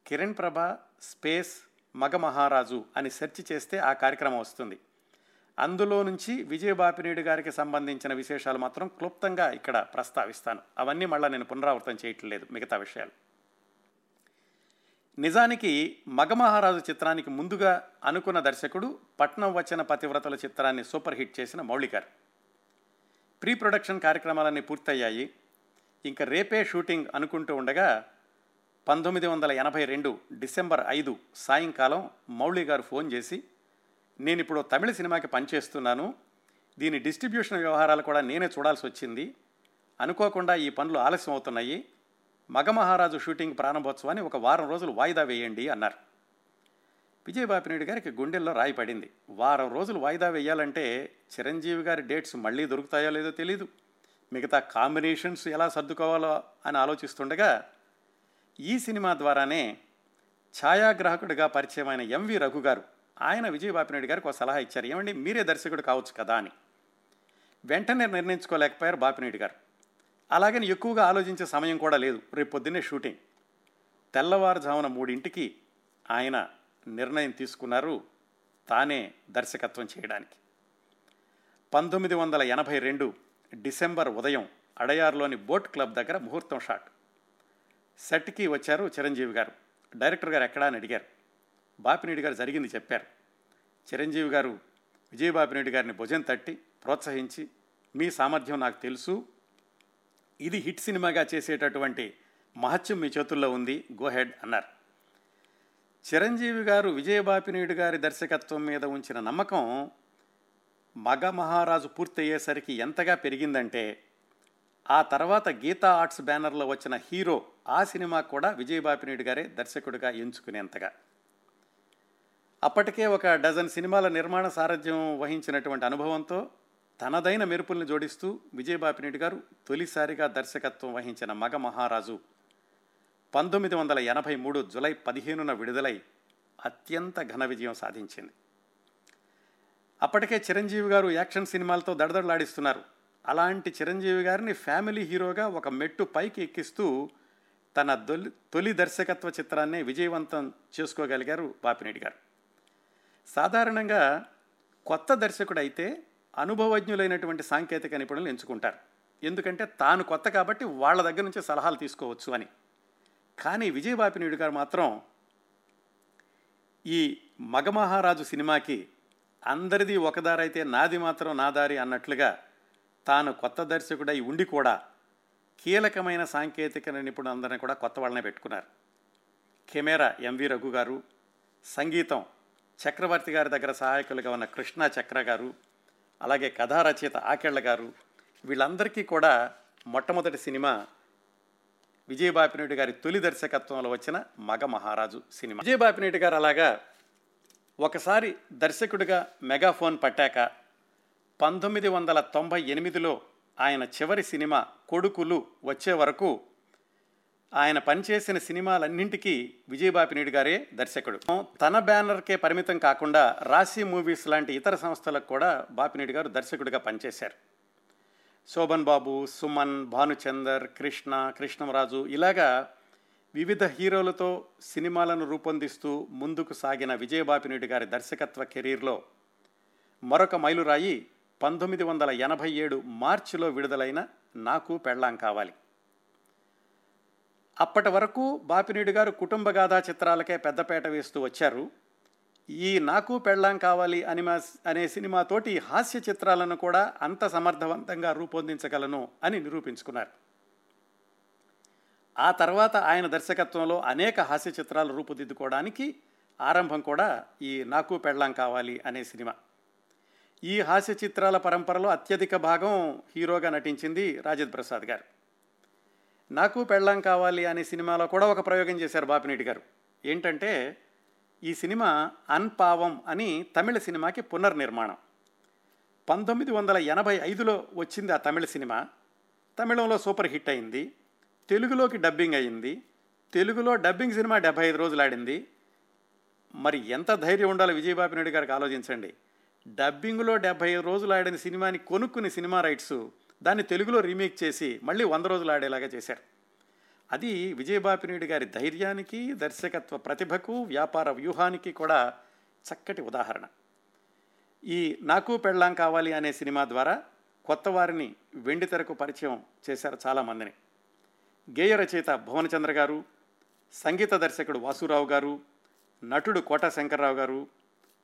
కిరణ్ ప్రభ స్పేస్ మగ మహారాజు అని సెర్చ్ చేస్తే ఆ కార్యక్రమం వస్తుంది. అందులో నుంచి విజయబాపినేడు గారికి సంబంధించిన విశేషాలు మాత్రం క్లుప్తంగా ఇక్కడ ప్రస్తావిస్తాను. అవన్నీ మళ్ళీ నేను పునరావృతం చేయట్లేదు మిగతా విషయాలు. నిజానికి మగమహారాజు చిత్రానికి ముందుగా అనుకున్న దర్శకుడు పట్నం వచ్చిన పతివ్రతల చిత్రాన్ని సూపర్ హిట్ చేసిన మౌళి గారు ప్రీ ప్రొడక్షన్ కార్యక్రమాలన్నీ పూర్తయ్యాయి. ఇంకా రేపే షూటింగ్ అనుకుంటూ ఉండగా పంతొమ్మిది వందల ఎనభై రెండు డిసెంబర్ ఐదు సాయంకాలం మౌళి గారు ఫోన్ చేసి నేను ఇప్పుడు తమిళ సినిమాకి పనిచేస్తున్నాను. దీని డిస్ట్రిబ్యూషన్ వ్యవహారాలు కూడా నేనే చూడాల్సి వచ్చింది. అనుకోకుండా ఈ పనులు ఆలస్యం అవుతున్నాయి. మగమహారాజు షూటింగ్ ప్రారంభోత్సవాన్ని ఒక వారం రోజులు వాయిదా వేయండి అన్నారు. విజయబాపినేడు గారికి గుండెల్లో రాయి పడింది. వారం రోజులు వాయిదా వేయాలంటే చిరంజీవి గారి డేట్స్ మళ్ళీ దొరుకుతాయో లేదో తెలీదు. మిగతా కాంబినేషన్స్ ఎలా సర్దుకోవాలో అని ఆలోచిస్తుండగా ఈ సినిమా ద్వారానే ఛాయాగ్రాహకుడిగా పరిచయమైన ఎంవి రఘు గారు ఆయన విజయబాపినాయుడు గారికి ఒక సలహా ఇచ్చారు. ఏమండి మీరే దర్శకుడు కావచ్చు కదా అని. వెంటనే నిర్ణయించుకోలేకపోయారు బాపినాయుడు గారు. అలాగని ఎక్కువగా ఆలోచించే సమయం కూడా లేదు. రేపు పొద్దున్నే షూటింగ్. తెల్లవారుజామున మూడింటికి ఆయన నిర్ణయం తీసుకున్నారు తానే దర్శకత్వం చేయడానికి. పంతొమ్మిది వందల ఎనభై రెండు డిసెంబర్ ఉదయం అడయార్లోని బోట్ క్లబ్ దగ్గర ముహూర్తం షాట్. సెట్కి వచ్చారు చిరంజీవి గారు. డైరెక్టర్ గారు ఎక్కడా అని అడిగారు. బాపినేడు గారు జరిగింది చెప్పారు. చిరంజీవి గారు విజయబాపినేడు గారిని భుజం తట్టి ప్రోత్సహించి మీ సామర్థ్యం నాకు తెలుసు. ఇది హిట్ సినిమాగా చేసేటటువంటి మహత్యం మీ చేతుల్లో ఉంది. గోహెడ్ అన్నారు. చిరంజీవి గారు విజయబాపినేడు గారి దర్శకత్వం మీద ఉంచిన నమ్మకం మగ మహారాజు పూర్తయ్యేసరికి ఎంతగా పెరిగిందంటే ఆ తర్వాత గీతా ఆర్ట్స్ బ్యానర్లో వచ్చిన హీరో ఆ సినిమా కూడా విజయబాపినేడు గారే దర్శకుడిగా ఎంచుకునేంతగా. అప్పటికే ఒక డజన్ సినిమాల నిర్మాణ సారథ్యం వహించినటువంటి అనుభవంతో తనదైన మెరుపుల్ని జోడిస్తూ విజయబాపినేడు గారు తొలిసారిగా దర్శకత్వం వహించిన మగ మహారాజు పంతొమ్మిది వందల ఎనభై మూడు జులై పదిహేనున విడుదలై అత్యంత ఘన విజయం సాధించింది. అప్పటికే చిరంజీవి గారు యాక్షన్ సినిమాలతో దడదడలాడిస్తున్నారు. అలాంటి చిరంజీవి గారిని ఫ్యామిలీ హీరోగా ఒక మెట్టు పైకి ఎక్కిస్తూ తన తొలి తొలి దర్శకత్వ చిత్రాన్ని విజయవంతం చేసుకోగలిగారు బాపినేటి గారు. సాధారణంగా కొత్త దర్శకుడు అయితే అనుభవజ్ఞులైనటువంటి సాంకేతిక నిపుణులు ఎంచుకుంటారు. ఎందుకంటే తాను కొత్త కాబట్టి వాళ్ళ దగ్గర నుంచి సలహాలు తీసుకోవచ్చు అని. కానీ విజయబాపినేడు గారు మాత్రం ఈ మగమహారాజు సినిమాకి అందరిది ఒకదారైతే నాది మాత్రం నా దారి అన్నట్లుగా తాను కొత్త దర్శకుడై ఉండి కూడా కీలకమైన సాంకేతిక నిపుణులందరినీ కూడా కొత్త వాళ్ళనే పెట్టుకున్నారు. కెమెరా ఎంవి రఘు గారు సంగీతం చక్రవర్తి గారి దగ్గర సహాయకులుగా ఉన్న కృష్ణ చక్ర గారు అలాగే కథారచయిత ఆకేళ్ళ గారు వీళ్ళందరికీ కూడా మొట్టమొదటి సినిమా విజయబాపినేటి గారి తొలి దర్శకత్వంలో వచ్చిన మగ మహారాజు సినిమా. విజయబాపినేటి గారు అలాగా ఒకసారి దర్శకుడిగా మెగాఫోన్ పట్టాక పంతొమ్మిది వందల తొంభై ఎనిమిదిలో ఆయన చివరి సినిమా కొడుకులు వచ్చే వరకు ఆయన పనిచేసిన సినిమాలన్నింటికీ విజయబాపినేడు గారే దర్శకుడు. తన బ్యానర్కే పరిమితం కాకుండా రాశి మూవీస్ లాంటి ఇతర సంస్థలకు కూడా బాపినీడు గారు దర్శకుడిగా పనిచేశారు. శోభన్ బాబు సుమన్ భానుచందర్ కృష్ణ కృష్ణరాజు ఇలాగా వివిధ హీరోలతో సినిమాలను రూపొందిస్తూ ముందుకు సాగిన విజయబాపినేడు గారి దర్శకత్వ కెరీర్లో మరొక మైలురాయి పంతొమ్మిది వందల ఎనభై ఏడు మార్చిలో విడుదలైన నాకు పెళ్ళాం కావాలి. అప్పటి వరకు బాపినీడు గారు కుటుంబ గాథా చిత్రాలకే పెద్దపేట వేస్తూ వచ్చారు. ఈ నాకు పెళ్ళాం కావాలి అనిమా అనే సినిమాతోటి హాస్య చిత్రాలను కూడా అంత సమర్థవంతంగా రూపొందించగలను అని నిరూపించుకున్నారు. ఆ తర్వాత ఆయన దర్శకత్వంలో అనేక హాస్య చిత్రాలు రూపుదిద్దుకోవడానికి ఆరంభం కూడా ఈ నాకు పెళ్ళాం కావాలి అనే సినిమా. ఈ హాస్య చిత్రాల పరంపరలో అత్యధిక భాగం హీరోగా నటించింది రాజేంద్ర ప్రసాద్ గారు. నాకు పెళ్ళాం కావాలి అనే సినిమాలో కూడా ఒక ప్రయోగం చేశారు బాపినీటి గారు. ఏంటంటే ఈ సినిమా అన్పావం అని తమిళ సినిమాకి పునర్నిర్మాణం. పంతొమ్మిది వందల ఎనభై ఐదులో వచ్చింది ఆ తమిళ సినిమా. తమిళంలో సూపర్ హిట్ అయింది. తెలుగులోకి డబ్బింగ్ అయింది. తెలుగులో డబ్బింగ్ సినిమా డెబ్బై ఐదు రోజులు ఆడింది. మరి ఎంత ధైర్యం ఉండాలో విజయబాబు నాయుడు గారికి ఆలోచించండి. డబ్బింగ్లో డెబ్బై ఐదు రోజులు ఆడిన సినిమాని కొనుక్కుని సినిమా రైట్స్ దాన్ని తెలుగులో రీమేక్ చేసి మళ్ళీ వంద రోజులు ఆడేలాగా చేశారు. అది విజయబాపినేడు గారి ధైర్యానికి దర్శకత్వ ప్రతిభకు వ్యాపార వ్యూహానికి కూడా చక్కటి ఉదాహరణ. ఈ నాకు పెళ్ళాం కావాలి అనే సినిమా ద్వారా కొత్త వారిని వెండి తెరకు పరిచయం చేశారు చాలామందిని గేయ రచయిత భువనచంద్ర గారు సంగీత దర్శకుడు వాసురావు గారు నటుడు కోట శంకర్రావు గారు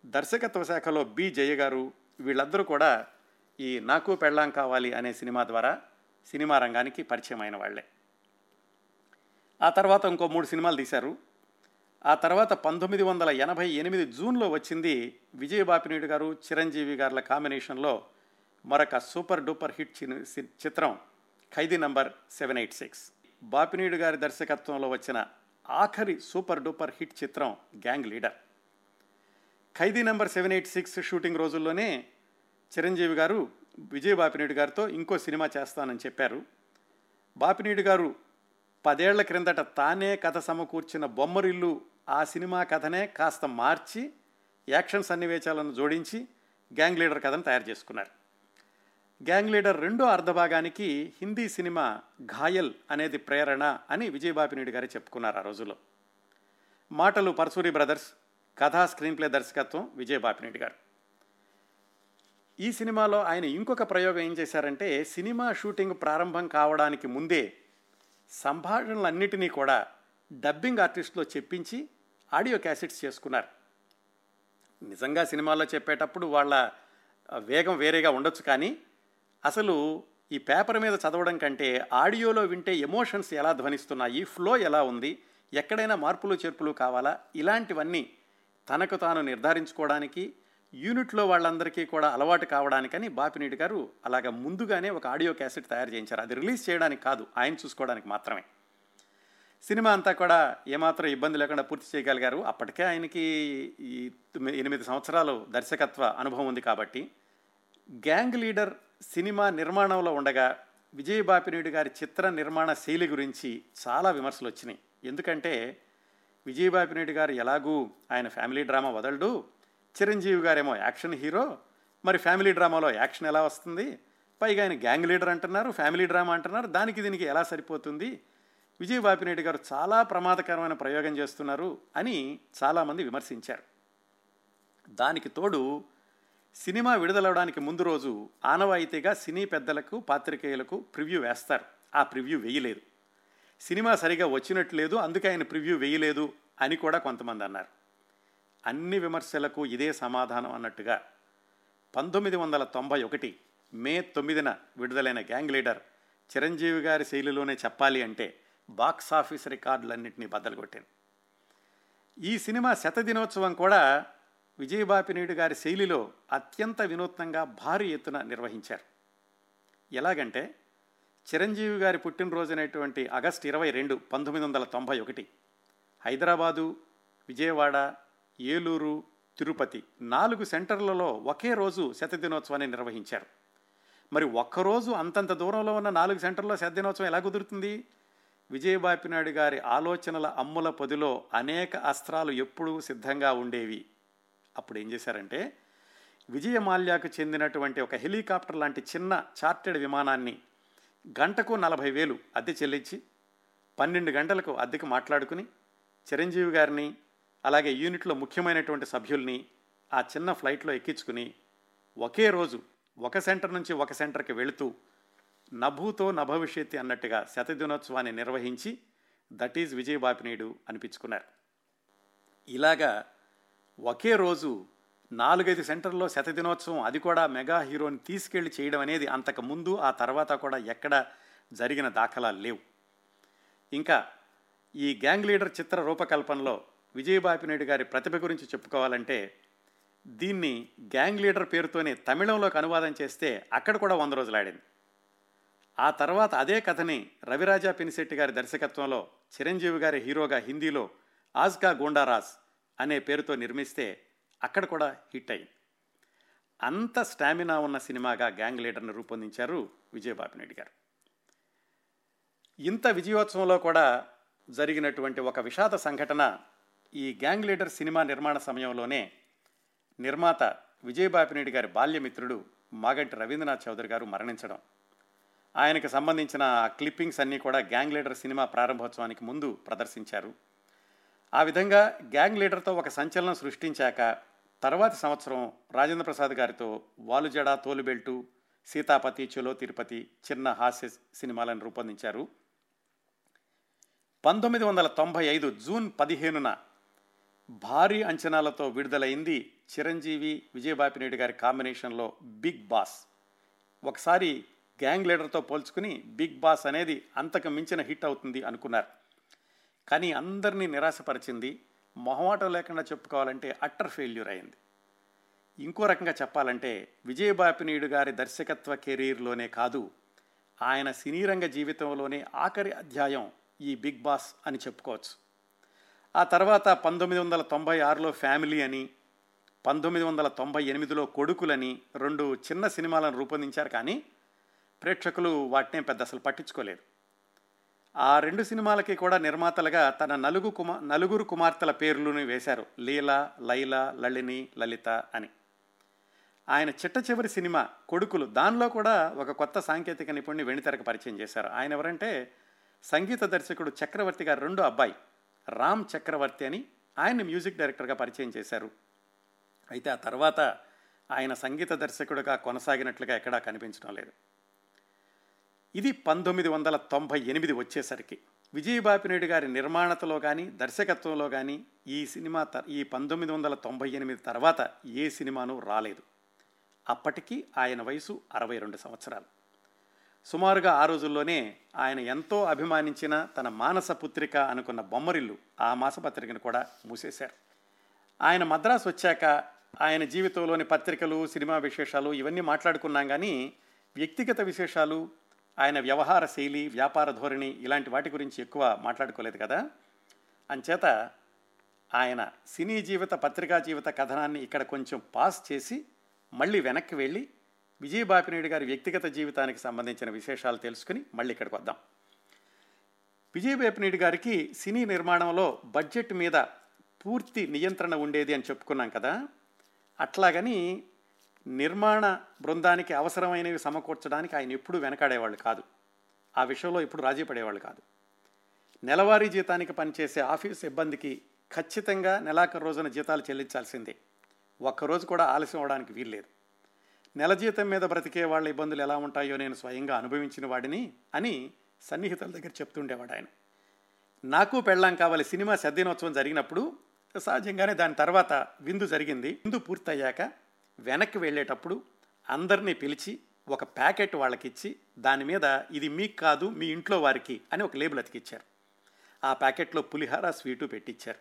దర్శకత్వ శాఖలో బి జయ గారు వీళ్ళందరూ కూడా ఈ నాకు పెళ్ళాం కావాలి అనే సినిమా ద్వారా సినిమా రంగానికి పరిచయం అయిన వాళ్ళే ఆ తర్వాత ఇంకో మూడు సినిమాలు తీశారు. ఆ తర్వాత పంతొమ్మిది వందల ఎనభై ఎనిమిది జూన్లో వచ్చింది విజయబాపినీడు గారు చిరంజీవి గారుల కాంబినేషన్లో మరొక సూపర్ డూపర్ హిట్ చిత్రం Khaidi number seven eight six. Bapineedu గారి దర్శకత్వంలో వచ్చిన ఆఖరి సూపర్ డూపర్ హిట్ చిత్రం gang leader. Khaidi number seven eight six shooting రోజుల్లోనే చిరంజీవి గారు విజయ్ బాపినీయుడు గారితో ఇంకో సినిమా చేస్తానని చెప్పారు. బాపినీయుడు గారు పదేళ్ళ క్రిందట తానే కథ సమకూర్చిన బొమ్మరిల్లు ఆ సినిమా కథనే కాస్త మార్చి యాక్షన్ సన్నివేశాలను జోడించి గ్యాంగ్ లీడర్ కథను తయారు చేసుకున్నారు. గ్యాంగ్ లీడర్ రెండో అర్ధభాగానికి హిందీ సినిమా ఘాయల్ అనేది ప్రేరణ అని విజయబాపినీడు గారు చెప్పుకున్నారు ఆ రోజులో మాటలు పర్సూరి బ్రదర్స్ కథా స్క్రీన్ ప్లే దర్శకత్వం బాపినేటి గారు. ఈ సినిమాలో ఆయన ఇంకొక ప్రయోగం ఏం చేశారంటే సినిమా షూటింగ్ ప్రారంభం కావడానికి ముందే సంభాషణలన్నిటినీ కూడా డబ్బింగ్ ఆర్టిస్ట్లో చెప్పించి ఆడియో క్యాసెట్స్ చేసుకున్నారు. నిజంగా సినిమాలో చెప్పేటప్పుడు వాళ్ళ వేగం వేరేగా ఉండొచ్చు కానీ అసలు ఈ పేపర్ మీద చదవడం కంటే ఆడియోలో వింటే ఎమోషన్స్ ఎలా ధ్వనిస్తున్నాయి ఫ్లో ఎలా ఉంది ఎక్కడైనా మార్పులు చేర్పులు కావాలా ఇలాంటివన్నీ తనకు తాను నిర్ధారించుకోవడానికి యూనిట్లో వాళ్ళందరికీ కూడా అలవాటు కావడానికని బాపినీటి గారు అలాగ ముందుగానే ఒక ఆడియో క్యాసెట్ తయారు చేయించారు. అది రిలీజ్ చేయడానికి కాదు ఆయన చూసుకోవడానికి మాత్రమే. సినిమా అంతా కూడా ఏమాత్రం ఇబ్బంది లేకుండా పూర్తి చేయగలిగారు. అప్పటికే ఆయనకి ఈ ఎనిమిది సంవత్సరాలు దర్శకత్వ అనుభవం ఉంది కాబట్టి గ్యాంగ్ లీడర్ సినిమా నిర్మాణంలో ఉండగా విజయబాపినీడు గారి చిత్ర నిర్మాణ శైలి గురించి చాలా విమర్శలు వచ్చినాయి. ఎందుకంటే విజయబాపినీడు గారు ఎలాగూ ఆయన ఫ్యామిలీ డ్రామా వదలడు. చిరంజీవి గారేమో యాక్షన్ హీరో. మరి ఫ్యామిలీ డ్రామాలో యాక్షన్ ఎలా వస్తుంది? పైగా ఆయన గ్యాంగ్ లీడర్ అంటున్నారు ఫ్యామిలీ డ్రామా అంటున్నారు. దానికి దీనికి ఎలా సరిపోతుంది? విజయబాపిరెడ్డి గారు చాలా ప్రమాదకరమైన ప్రయోగం చేస్తున్నారు అని చాలామంది విమర్శించారు. దానికి తోడు సినిమా విడుదలవడానికి ముందు రోజు ఆనవాయితీగా సినీ పెద్దలకు పాత్రికేయులకు ప్రివ్యూ వేస్తారు. ఆ ప్రివ్యూ వేయలేదు. సినిమా సరిగా వచ్చినట్టు లేదు అందుకే ఆయన ప్రివ్యూ వేయలేదు అని కూడా కొంతమంది అన్నారు. అన్ని విమర్శలకు ఇదే సమాధానం అన్నట్టుగా పంతొమ్మిది వందల తొంభై ఒకటి మే తొమ్మిదిన విడుదలైన గ్యాంగ్ లీడర్ చిరంజీవి గారి శైలిలోనే చెప్పాలి అంటే బాక్స్ ఆఫీస్ రికార్డులన్నింటినీ బద్దలు ఈ సినిమా శతదినోత్సవం కూడా విజయబాపినీడు గారి శైలిలో అత్యంత వినూత్నంగా భారీ ఎత్తున నిర్వహించారు. ఎలాగంటే చిరంజీవి గారి పుట్టినరోజునటువంటి ఆగస్టు ఇరవై రెండు పంతొమ్మిది వందల తొంభై ఒకటి. హైదరాబాదు విజయవాడ ఏలూరు తిరుపతి నాలుగు సెంటర్లలో ఒకే రోజు శతదినోత్సవాన్ని నిర్వహించారు. మరి ఒక్కరోజు అంతంత దూరంలో ఉన్న నాలుగు సెంటర్లో శతదినోత్సవం ఎలా కుదురుతుంది? విజయబాపినాయుడు గారి ఆలోచనల అమ్ముల పొదిలో అనేక అస్త్రాలు ఎప్పుడూ సిద్ధంగా ఉండేవి. అప్పుడు ఏం చేశారంటే విజయమాల్యాకు చెందినటువంటి ఒక హెలికాప్టర్ లాంటి చిన్న చార్టెడ్ విమానాన్ని గంటకు నలభై వేలు అద్దె చెల్లించి పన్నెండు గంటలకు అద్దెకు మాట్లాడుకుని చిరంజీవి గారిని అలాగే యూనిట్లో ముఖ్యమైనటువంటి సభ్యుల్ని ఆ చిన్న ఫ్లైట్లో ఎక్కించుకుని ఒకే రోజు ఒక సెంటర్ నుంచి ఒక సెంటర్కి వెళుతూ నభూతో నభవిష్యత్తి అన్నట్టుగా శతదినోత్సవాన్ని నిర్వహించి దట్ ఈజ్ విజయబాపినీడు అనిపించుకున్నారు. ఇలాగా ఒకే రోజు నాలుగైదు సెంటర్లో శతదినోత్సవం అది కూడా మెగా హీరోని తీసుకెళ్ళి చేయడం అనేది అంతకు ముందు ఆ తర్వాత కూడా ఎక్కడ జరిగిన దాఖలాలు లేవు. ఇంకా ఈ గ్యాంగ్ లీడర్ చిత్ర రూపకల్పనలో విజయబాపినాయుడు గారి ప్రతిభ గురించి చెప్పుకోవాలంటే దీన్ని గ్యాంగ్ లీడర్ పేరుతోనే తమిళంలోకి అనువాదం చేస్తే అక్కడ కూడా వంద రోజులు ఆడింది. ఆ తర్వాత అదే కథని రవిరాజా పినిశెట్టి గారి దర్శకత్వంలో చిరంజీవి గారి హీరోగా హిందీలో ఆజ్కా గోండారాజ్ అనే పేరుతో నిర్మిస్తే అక్కడ కూడా హిట్ అయింది అంత స్టామినా ఉన్న సినిమాగా గ్యాంగ్ లీడర్ని రూపొందించారు విజయబాబునాయుడు గారు. ఇంత విజయోత్సవంలో కూడా జరిగినటువంటి ఒక విషాద సంఘటన ఈ గ్యాంగ్ లీడర్ సినిమా నిర్మాణ సమయంలోనే నిర్మాత విజయబాపిరెడ్డి గారి బాల్యమిత్రుడు మాగంటి రవీంద్రనాథ్ చౌదరి గారు మరణించడం. ఆయనకు సంబంధించిన క్లిప్పింగ్స్ అన్నీ కూడా గ్యాంగ్ లీడర్ సినిమా ప్రారంభోత్సవానికి ముందు ప్రదర్శించారు. ఆ విధంగా గ్యాంగ్ లీడర్తో ఒక సంచలనం సృష్టించాక తర్వాతి సంవత్సరం రాజేంద్ర ప్రసాద్ గారితో వాలుజడ తోలుబెల్టు సీతాపతి చలో తిరుపతి చిన్న హాస్య సినిమాలను రూపొందించారు. పంతొమ్మిది వందల తొంభై ఐదు జూన్ పదిహేనున భారీ అంచనాలతో విడుదలైంది చిరంజీవి విజయబాపినేడు గారి కాంబినేషన్లో బిగ్ బాస్. ఒకసారి గ్యాంగ్ లీడర్తో పోల్చుకుని బిగ్ బాస్ అనేది అంతకు మించిన హిట్ అవుతుంది అనుకున్నారు. కానీ అందరినీ నిరాశపరిచింది మొహమాటం లేకుండా చెప్పుకోవాలంటే అట్టర్ ఫెయిల్యూర్ అయింది. ఇంకో రకంగా చెప్పాలంటే విజయబాపినీయుడు గారి దర్శకత్వ కెరీర్లోనే కాదు ఆయన సినీరంగ జీవితంలోనే ఆఖరి అధ్యాయం ఈ బిగ్ బాస్ అని చెప్పుకోవచ్చు. ఆ తర్వాత పంతొమ్మిది వందల తొంభై ఆరులో ఫ్యామిలీ అని పంతొమ్మిది వందల తొంభై ఎనిమిదిలో కొడుకులని రెండు చిన్న సినిమాలను రూపొందించారు కానీ ప్రేక్షకులు వాటినే పెద్ద అసలు పట్టించుకోలేదు. ఆ రెండు సినిమాలకి కూడా నిర్మాతలుగా తన నలుగు కుమా నలుగురు కుమార్తెల పేర్లను వేశారు. లీలా లైలా లలిని లలిత అని. ఆయన చిట్ట చివరి సినిమా కొడుకులు దానిలో కూడా ఒక కొత్త సాంకేతిక నిపుణుని వెండితెరకు పరిచయం చేశారు. ఆయన ఎవరంటే సంగీత దర్శకుడు చక్రవర్తి గారు రెండో అబ్బాయి రామ్ చక్రవర్తి అని ఆయన మ్యూజిక్ డైరెక్టర్గా పరిచయం చేశారు. అయితే ఆ తర్వాత ఆయన సంగీత దర్శకుడిగా కొనసాగినట్లుగా ఎక్కడా కనిపించడం లేదు. ఇది పంతొమ్మిది వందల తొంభై ఎనిమిది వచ్చేసరికి. విజయబాపినాయుడు గారి నిర్మాణతలో కానీ దర్శకత్వంలో కానీ ఈ సినిమా త ఈ పంతొమ్మిది వందల తొంభై ఎనిమిది తర్వాత ఏ సినిమాను రాలేదు. అప్పటికి ఆయన వయసు అరవై రెండు సంవత్సరాలు. సుమారుగా ఆ రోజుల్లోనే ఆయన ఎంతో అభిమానించిన తన మానస పుత్రిక అనుకున్న బొమ్మరిల్లు ఆ మాసపత్రికను కూడా మూసేశారు. ఆయన మద్రాసు వచ్చాక ఆయన జీవితంలోని పత్రికలు సినిమా విశేషాలు ఇవన్నీ మాట్లాడుకున్నాం కానీ వ్యక్తిగత విశేషాలు ఆయన వ్యవహార శైలి వ్యాపార ధోరణి ఇలాంటి వాటి గురించి ఎక్కువ మాట్లాడుకోలేదు కదా? అంచేత ఆయన సినీ జీవిత పత్రికా జీవిత కథనాన్ని ఇక్కడ కొంచెం పాస్ చేసి మళ్ళీ వెనక్కి వెళ్ళి విజయబాపినేడు గారి వ్యక్తిగత జీవితానికి సంబంధించిన విశేషాలు తెలుసుకుని మళ్ళీ ఇక్కడికి వద్దాం. విజయబాపినేడు గారికి సినీ నిర్మాణంలో బడ్జెట్ మీద పూర్తి నియంత్రణ ఉండేది అని చెప్పుకున్నాం కదా? అట్లాగని నిర్మాణ బృందానికి అవసరమైనవి సమకూర్చడానికి ఆయన ఎప్పుడూ వెనకాడేవాళ్ళు కాదు. ఆ విషయంలో ఇప్పుడు రాజీ పడేవాళ్ళు కాదు. నెలవారీ జీతానికి పనిచేసే ఆఫీస్ సిబ్బందికి ఖచ్చితంగా నెలాఖరు రోజున జీతాలు చెల్లించాల్సిందే. ఒక్కరోజు కూడా ఆలస్యం అవడానికి వీల్లేదు. నెల జీతం మీద బ్రతికే వాళ్ళ ఇబ్బందులు ఎలా ఉంటాయో నేను స్వయంగా అనుభవించిన వాడిని అని సన్నిహితుల దగ్గర చెప్తుండేవాడు ఆయన. నాకు పెళ్ళాం కావాలి సినిమా సద్దినోత్సవం జరిగినప్పుడు సహజంగానే దాని తర్వాత విందు జరిగింది. విందు పూర్తయ్యాక వెనక్కి వెళ్ళేటప్పుడు అందరినీ పిలిచి ఒక ప్యాకెట్ వాళ్ళకి ఇచ్చి దాని మీద ఇది మీకు కాదు మీ ఇంట్లో వారికి అని ఒక లేబుల్ అతికిచ్చారు. ఆ ప్యాకెట్లో పులిహార స్వీటు పెట్టించారు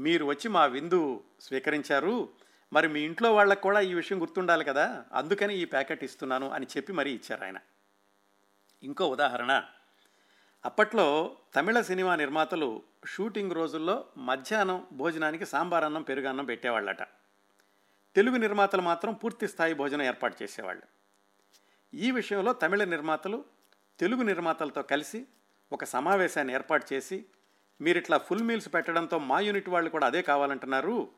మీరు వచ్చి మా విందు స్వీకరించారు. మరి మీ ఇంట్లో వాళ్ళకు కూడా ఈ విషయం గుర్తుండాలి కదా అందుకని ఈ ప్యాకెట్ ఇస్తున్నాను అని చెప్పి మరీ ఇచ్చారు ఆయన. ఇంకో ఉదాహరణ. అప్పట్లో తమిళ సినిమా నిర్మాతలు షూటింగ్ రోజుల్లో మధ్యాహ్నం భోజనానికి సాంబార్ అన్నం పెరుగన్నం పెట్టేవాళ్ళట. తెలుగు నిర్మాతలు మాత్రం పూర్తి స్థాయి భోజనం ఏర్పాటు చేసేవాళ్ళు. ఈ విషయంలో తమిళ నిర్మాతలు తెలుగు నిర్మాతలతో కలిసి ఒక సమావేశాన్ని ఏర్పాటు చేసి మీరు ఇట్లా ఫుల్ మీల్స్ పెట్టడంతో మా యూనిట్ వాళ్ళు కూడా అదే కావాలంటున్నారు.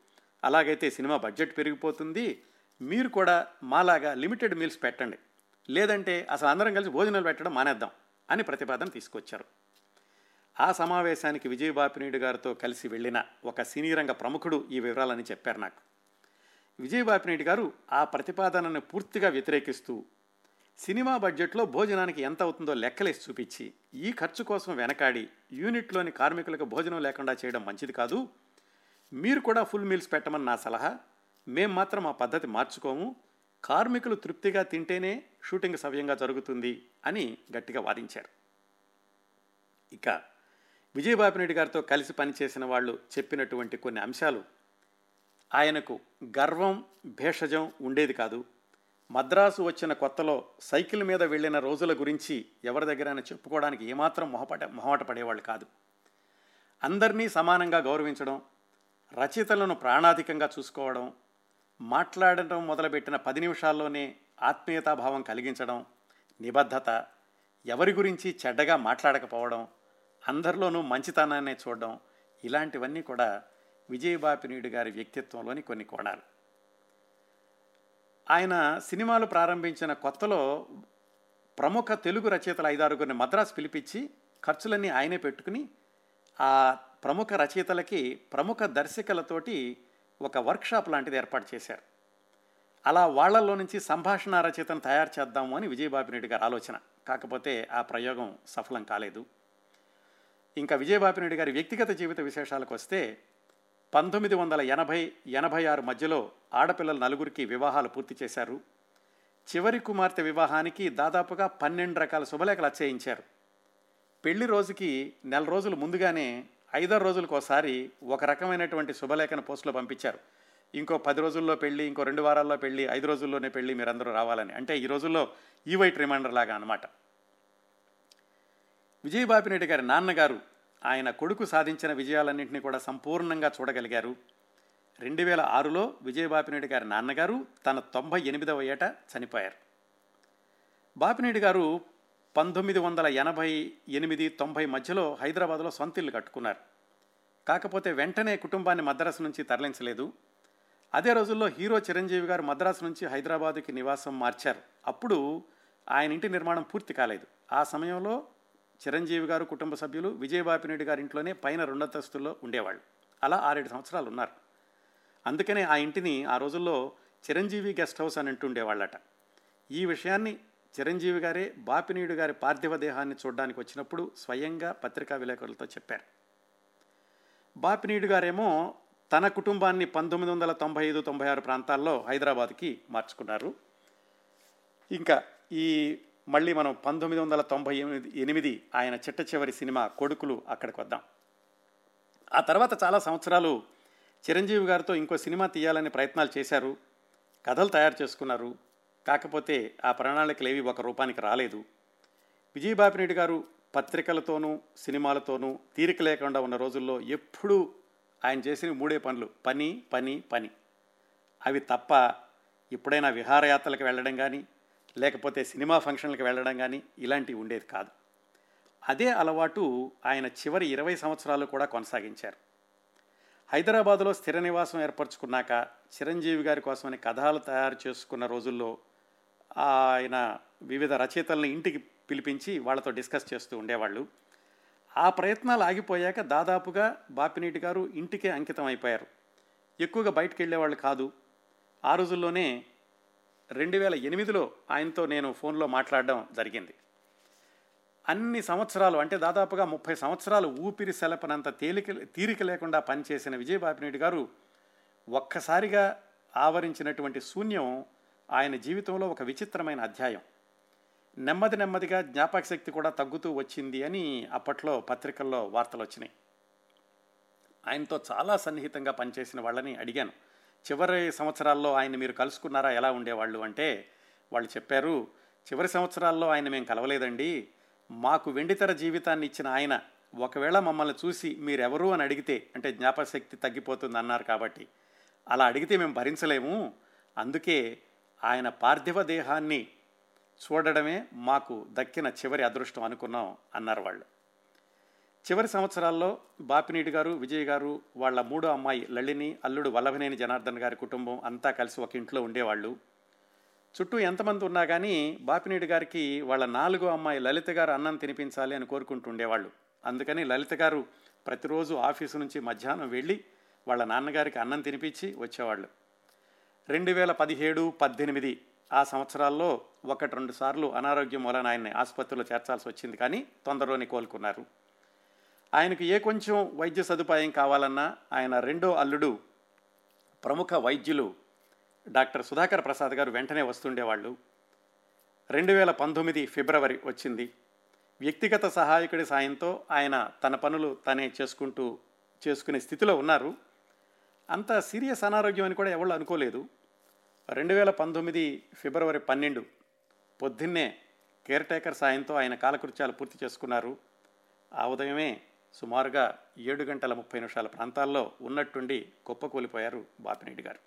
అలాగైతే సినిమా బడ్జెట్ పెరిగిపోతుంది. మీరు కూడా మాలాగా లిమిటెడ్ మీల్స్ పెట్టండి. లేదంటే అసలు అందరం కలిసి భోజనాలు పెట్టడం మానేద్దాం అని ప్రతిపాదన తీసుకొచ్చారు. ఆ సమావేశానికి విజయబాపినీడు గారితో కలిసి వెళ్ళిన ఒక సినీ రంగ ప్రముఖుడు ఈ వివరాలని చెప్పారు నాకు. విజయబాపినేటి గారు ఆ ప్రతిపాదనను పూర్తిగా వ్యతిరేకిస్తూ సినిమా బడ్జెట్లో భోజనానికి ఎంత అవుతుందో లెక్కలేసి చూపించి ఈ ఖర్చు కోసం వెనకాడి యూనిట్లోని కార్మికులకు భోజనం లేకుండా చేయడం మంచిది కాదు. మీరు కూడా ఫుల్ మీల్స్ పెట్టమని నా సలహా. మేం మాత్రం ఆ పద్ధతి మార్చుకోము. కార్మికులు తృప్తిగా తింటేనే షూటింగ్ సవ్యంగా జరుగుతుంది అని గట్టిగా వాదించారు. ఇక విజయబాబునాయుడు గారితో కలిసి పనిచేసిన వాళ్ళు చెప్పినటువంటి కొన్ని అంశాలు ఆయనకు గర్వం భేషజం ఉండేది కాదు. మద్రాసు వచ్చిన కొత్తలో సైకిల్ మీద వెళ్ళిన రోజుల గురించి ఎవరి దగ్గరైనా చెప్పుకోవడానికి ఏమాత్రం మొహపట మొహమాట పడేవాళ్ళు కాదు. అందరినీ సమానంగా గౌరవించడం రచయితలను ప్రాణాధికంగా చూసుకోవడం మాట్లాడటం మొదలుపెట్టిన పది నిమిషాల్లోనే ఆత్మీయతాభావం కలిగించడం నిబద్ధత ఎవరి గురించి చెడ్డగా మాట్లాడకపోవడం అందరిలోనూ మంచితనాన్ని చూడడం ఇలాంటివన్నీ కూడా విజయబాపినీయుడు గారి వ్యక్తిత్వంలోని కొన్ని కోణాలు. ఆయన సినిమాలు ప్రారంభించిన కొత్తలో ప్రముఖ తెలుగు రచయితల ఐదారుగురిని మద్రాసు పిలిపించి ఖర్చులన్నీ ఆయనే పెట్టుకుని ఆ ప్రముఖ రచయితలకి ప్రముఖ దర్శకులతోటి ఒక వర్క్షాప్ లాంటిది ఏర్పాటు చేశారు. అలా వాళ్ళలో నుంచి సంభాషణ రచయితను తయారు చేద్దాము అని విజయబాపిరెడ్డి గారి ఆలోచన. కాకపోతే ఆ ప్రయోగం సఫలం కాలేదు. ఇంకా విజయబాపిరెడ్డి గారి వ్యక్తిగత జీవిత విశేషాలకు వస్తే పంతొమ్మిది వందల ఎనభై ఎనభై ఆరు మధ్యలో ఆడపిల్లల నలుగురికి వివాహాలు పూర్తి చేశారు. చివరి కుమార్తె వివాహానికి దాదాపుగా పన్నెండు రకాల శుభలేఖలు అచ్చయించారు పెళ్ళి రోజుకి నెల రోజులు ముందుగానే ఐదారు రోజులకు ఒకసారి ఒక రకమైనటువంటి శుభలేఖను పోస్టులో పంపించారు. ఇంకో పది రోజుల్లో పెళ్ళి ఇంకో రెండు వారాల్లో పెళ్ళి ఐదు రోజుల్లోనే పెళ్ళి మీరందరూ రావాలని. అంటే ఈ రోజుల్లో ఈ వైట్ రిమైండర్ లాగా అనమాట విజయబాపిరెడ్డి గారి నాన్నగారు ఆయన కొడుకు సాధించిన విజయాలన్నింటినీ కూడా సంపూర్ణంగా చూడగలిగారు. రెండు వేల ఆరులో విజయబాపినేడు గారి నాన్నగారు తన తొంభై ఎనిమిదవ ఏట చనిపోయారు. బాపినేడు గారు పంతొమ్మిది వందల ఎనభై ఎనిమిది తొంభై మధ్యలో హైదరాబాద్లో సొంత ఇల్లు కట్టుకున్నారు. కాకపోతే వెంటనే కుటుంబాన్ని మద్రాసు నుంచి తరలించలేదు. అదే రోజుల్లో హీరో చిరంజీవి గారు మద్రాసు నుంచి హైదరాబాదుకి నివాసం మార్చారు. అప్పుడు ఆయన ఇంటి నిర్మాణం పూర్తి కాలేదు. ఆ సమయంలో చిరంజీవి గారు కుటుంబ సభ్యులు విజయబాపినేడు గారి ఇంట్లోనే పైన రెండంతస్తుల్లో ఉండేవాళ్ళు. అలా ఆరేడు సంవత్సరాలు ఉన్నారు. అందుకనే ఆ ఇంటిని ఆ రోజుల్లో చిరంజీవి గెస్ట్ హౌస్ అని అంటుండేవాళ్ళట ఈ విషయాన్ని చిరంజీవి గారే బాపినీయుడు గారి పార్థివ దేహాన్ని చూడడానికి వచ్చినప్పుడు స్వయంగా పత్రికా విలేకరులతో చెప్పారు. బాపినీయుడు గారేమో తన కుటుంబాన్ని పంతొమ్మిది వందల తొంభై ఐదు తొంభై ఆరు ప్రాంతాల్లో హైదరాబాద్కి మార్చుకున్నారు. ఇంకా ఈ మళ్ళీ మనం పంతొమ్మిది వందల తొంభై ఎనిమిది ఎనిమిది ఆయన చిట్ట చివరి సినిమా కొడుకులు అక్కడికి వద్దాం. ఆ తర్వాత చాలా సంవత్సరాలు చిరంజీవి గారితో ఇంకో సినిమా తీయాలని ప్రయత్నాలు చేశారు కథలు తయారు చేసుకున్నారు కాకపోతే ఆ ప్రణాళికలు ఏవి ఒక రూపానికి రాలేదు. విజయబాపిరెడ్డి గారు పత్రికలతోనూ సినిమాలతోనూ తీరిక లేకుండా ఉన్న రోజుల్లో ఎప్పుడూ ఆయన చేసిన మూడే పనులు పని పని పని. అవి తప్ప ఎప్పుడైనా విహారయాత్రలకు వెళ్ళడం కానీ లేకపోతే సినిమా ఫంక్షన్లకు వెళ్ళడం కానీ ఇలాంటివి ఉండేది కాదు. అదే అలవాటు ఆయన చివరి ఇరవై సంవత్సరాలు కూడా కొనసాగించారు. హైదరాబాదులో స్థిర నివాసం ఏర్పరచుకున్నాక చిరంజీవి గారి కోసమని కథాలు తయారు చేసుకున్న రోజుల్లో ఆయన వివిధ రచయితలను ఇంటికి పిలిపించి వాళ్ళతో డిస్కస్ చేస్తూ ఉండేవాళ్ళు. ఆ ప్రయత్నాలు ఆగిపోయాక దాదాపుగా బాపినీటి గారు ఇంటికే అంకితం అయిపోయారు. ఎక్కువగా బయటకు వెళ్ళేవాళ్ళు కాదు. ఆ రోజుల్లోనే రెండు వేల ఎనిమిదిలో ఆయనతో నేను ఫోన్లో మాట్లాడడం జరిగింది. అన్ని సంవత్సరాలు అంటే దాదాపుగా ముప్పై సంవత్సరాలు ఊపిరి సెలపనంత తేలిక తీరిక లేకుండా పనిచేసిన విజయబాపినేటి గారు ఒక్కసారిగా ఆవరించినటువంటి శూన్యం ఆయన జీవితంలో ఒక విచిత్రమైన అధ్యాయం. నెమ్మది నెమ్మదిగా జ్ఞాపక శక్తి కూడా తగ్గుతూ వచ్చింది అని అప్పట్లో పత్రికల్లో వార్తలు వచ్చినాయి. ఆయనతో చాలా సన్నిహితంగా పనిచేసిన వాళ్ళని అడిగాను. చివరి సంవత్సరాల్లో ఆయన మీరు కలుసుకున్నారా? ఎలా ఉండేవాళ్ళు అంటే వాళ్ళు చెప్పారు చివరి సంవత్సరాల్లో ఆయన మేము కలవలేదండి. మాకు వెండితెర జీవితాన్ని ఇచ్చిన ఆయన ఒకవేళ మమ్మల్ని చూసి మీరెవరు అని అడిగితే అంటే జ్ఞాపశక్తి తగ్గిపోతుంది అన్నారు కాబట్టి అలా అడిగితే మేము భరించలేము. అందుకే ఆయన పార్థివ దేహాన్ని చూడడమే మాకు దక్కిన చివరి అదృష్టం అనుకున్నాం అన్నారు వాళ్ళు. చివరి సంవత్సరాల్లో బాపినీటి గారు విజయ్ గారు వాళ్ళ మూడో అమ్మాయి లలిని అల్లుడు వల్లభనేని జనార్దన్ గారి కుటుంబం అంతా కలిసి ఒక ఇంట్లో ఉండేవాళ్ళు. చుట్టూ ఎంతమంది ఉన్నా కానీ బాపినీటి గారికి వాళ్ళ నాలుగో అమ్మాయి లలిత గారు అన్నం తినిపించాలి అని కోరుకుంటుండేవాళ్ళు అందుకని లలిత గారు ప్రతిరోజు ఆఫీసు నుంచి మధ్యాహ్నం వెళ్ళి వాళ్ళ నాన్నగారికి అన్నం తినిపించి వచ్చేవాళ్ళు. రెండు వేల పదిహేడు పద్దెనిమిది ఆ సంవత్సరాల్లో ఒకటి రెండు సార్లు అనారోగ్యం వలన ఆయన్ని ఆసుపత్రిలో చేర్చాల్సి వచ్చింది కానీ తొందరలోనే కోలుకున్నారు. ఆయనకు ఏ కొంచెం వైద్య సదుపాయం కావాలన్నా ఆయన రెండో అల్లుడు ప్రముఖ వైద్యులు డాక్టర్ సుధాకర్ ప్రసాద్ గారు వెంటనే వస్తుండేవాళ్ళు. రెండు వేల పంతొమ్మిది ఫిబ్రవరి వచ్చింది. వ్యక్తిగత సహాయకుడి సాయంతో ఆయన తన పనులు తనే చేసుకుంటూ చేసుకునే స్థితిలో ఉన్నారు. అంత సీరియస్ అనారోగ్యం అని కూడా ఎవరు అనుకోలేదు. రెండు వేల పంతొమ్మిది ఫిబ్రవరి పన్నెండు పొద్దున్నే కేర్ టేకర్ సాయంతో ఆయన కాలకృత్యాలు పూర్తి చేసుకున్నారు. ఆ ఉదయమే సుమారుగా ఏడు గంటల ముప్పై నిమిషాల ప్రాంతాల్లో ఉన్నట్టుండి కుప్పకూలిపోయారు బాపినేడి గారు.